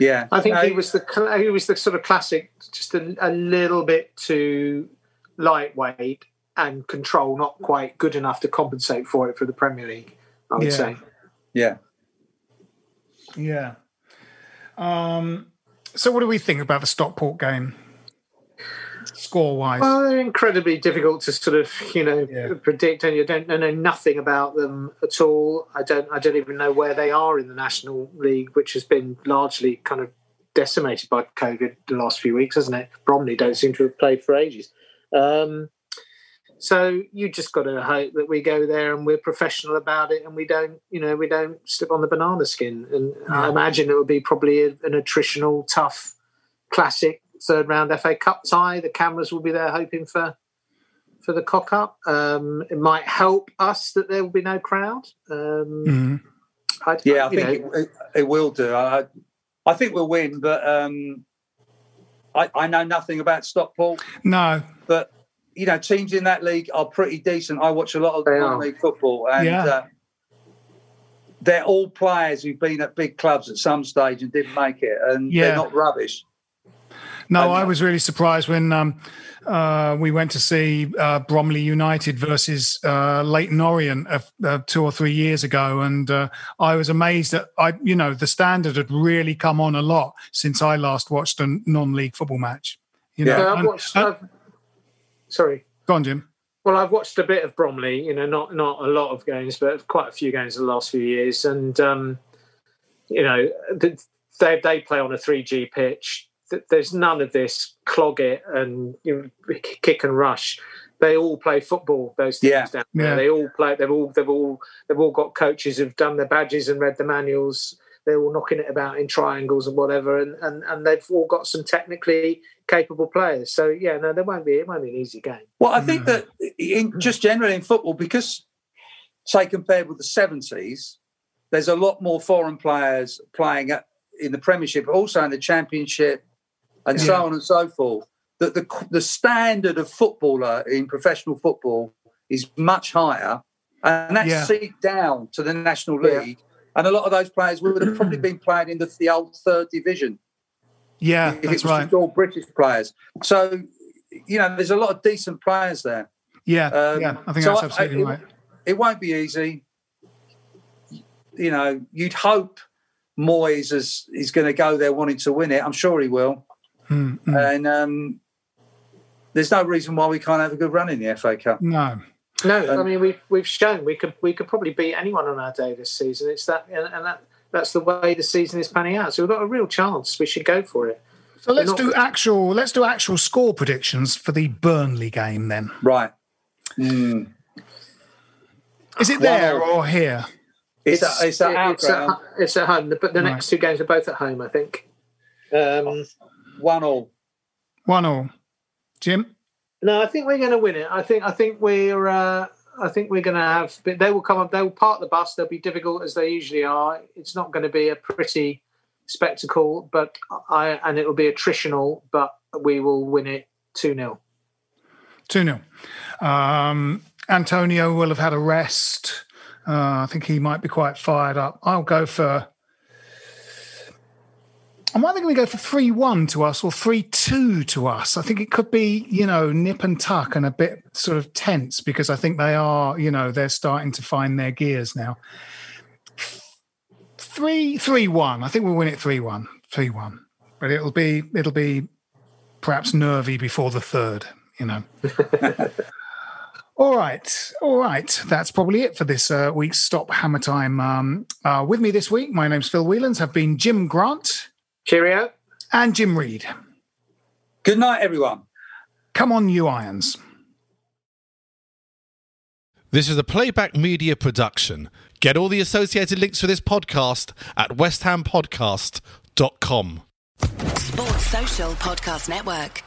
Speaker 3: Yeah,
Speaker 2: I think
Speaker 3: No,
Speaker 2: he was the cl- he was the sort of classic, just a, a little bit too lightweight and control, not quite good enough to compensate for it for the Premier League. I would
Speaker 1: Yeah.
Speaker 2: say.
Speaker 3: Yeah.
Speaker 1: Yeah. Um, so, what do we think about the Stockport game, score wise?
Speaker 2: Well, they're incredibly difficult to sort of you know predict, and you don't know nothing about them at all. I don't I don't even know where they are in the National League, which has been largely kind of decimated by COVID the last few weeks, hasn't it? Bromley don't seem to have played for ages. Um, so you just got to hope that we go there and we're professional about it, and we don't, you know, we don't slip on the banana skin. And I imagine it would be probably a, an attritional, tough, classic third round FA Cup tie. The cameras will be there hoping for for the cock up. Um, it might help us that there will be no crowd. Um,
Speaker 1: Mhm.
Speaker 2: I,
Speaker 3: Yeah, I
Speaker 2: you
Speaker 3: think it, it, it will do. I, I think we'll win, but um, I, I know nothing about Stockport.
Speaker 1: No.
Speaker 3: But you know, teams in that league are pretty decent. I watch a lot of
Speaker 2: They are.
Speaker 3: non-league football, and
Speaker 1: Yeah.
Speaker 3: uh, they're all players who've been at big clubs at some stage and didn't make it, and
Speaker 1: Yeah.
Speaker 3: they're not rubbish.
Speaker 1: No, I was really surprised when um, uh, we went to see uh, Bromley United versus uh, Leyton Orient uh, uh, two or three years ago, and uh, I was amazed that I, you know, the standard had really come on a lot since I last watched a non-league football match. You know,
Speaker 2: Yeah, I've
Speaker 1: and-
Speaker 2: watched. I've, sorry.
Speaker 1: go on, Jim.
Speaker 2: Well, I've watched a bit of Bromley. You know, not not a lot of games, but quite a few games in the last few years. And um, you know, they they play on a three G pitch. Th- There's none of this clog it and you know, kick and rush. They all play football. Those teams
Speaker 3: Yeah.
Speaker 2: down there.
Speaker 1: Yeah.
Speaker 2: They all play. They've all they've all they've all got coaches who've done their badges and read the manuals. They're all knocking it about in triangles and whatever, and, and, and they've all got some technically capable players. So yeah, no, there won't be it won't be an easy game.
Speaker 3: Well, I think that in, just generally in football, because say compared with the seventies, there's a lot more foreign players playing at, in the Premiership, but also in the Championship, and
Speaker 1: Yeah.
Speaker 3: so on and so forth. That the the standard of footballer in professional football is much higher, and that's
Speaker 1: Yeah.
Speaker 3: seeped down to the National
Speaker 2: Yeah.
Speaker 3: League. And a lot of those players would have probably been playing in the, the old third division
Speaker 1: Yeah,
Speaker 3: if it
Speaker 1: that's
Speaker 3: was
Speaker 1: right.
Speaker 3: just all British players. So, you know, there's a lot of decent players there.
Speaker 1: Yeah,
Speaker 3: Um,
Speaker 1: yeah, I think
Speaker 3: so
Speaker 1: that's
Speaker 3: I-
Speaker 1: absolutely
Speaker 3: it,
Speaker 1: right.
Speaker 3: It won't be easy. You know, you'd hope Moyes is is going to go there wanting to win it. I'm sure he will.
Speaker 1: Mm, mm.
Speaker 3: And um, there's no reason why we can't have a good run in the FA Cup.
Speaker 1: No,
Speaker 2: No, I mean we've we've shown we could we could probably beat anyone on our day this season. It's that and, and that that's the way the season is panning out. So we've got a real chance. We should go for it.
Speaker 1: so let's
Speaker 2: not-
Speaker 1: do actual. Let's do actual score predictions for the Burnley game. Then
Speaker 3: Right. Mm.
Speaker 1: is it there
Speaker 3: Wow.
Speaker 1: or here?
Speaker 3: It's, a, it's at our
Speaker 2: it's, at, it's at home, but the
Speaker 1: Right.
Speaker 2: next two games are both at home. I think. Um,
Speaker 3: one all.
Speaker 1: One all. Jim.
Speaker 2: no, I think we're going to win it. I think I think we're. Uh, I think we're going to have. They will come up. They will park the bus. They'll be difficult as they usually are. It's not going to be a pretty spectacle, but I and it will be attritional. But we will win it two 0
Speaker 1: 2 0. Um, Antonio will have had a rest. Uh, I think he might be quite fired up. I'll go for. I'm either going to go for 3 1 to us or 3 2 to us. I think it could be, you know, nip and tuck and a bit sort of tense because I think they are, you know, they're starting to find their gears now. 3 3 1. I think we'll win it 3 1. 3 1. But it'll be, it'll be perhaps nervy before the third, you know. All right, all right. That's probably it for this uh, week's Stop Hammer Time. Um, uh, with me this week, my name's Phil Whelans. Have been Jim Grant
Speaker 2: Cheerio.
Speaker 1: and Jim Reed.
Speaker 3: Good night, everyone.
Speaker 1: Come on, you irons.
Speaker 5: This is a playback media production. Get all the associated links for this podcast at westhampodcast.com.
Speaker 6: Sports Social Podcast Network.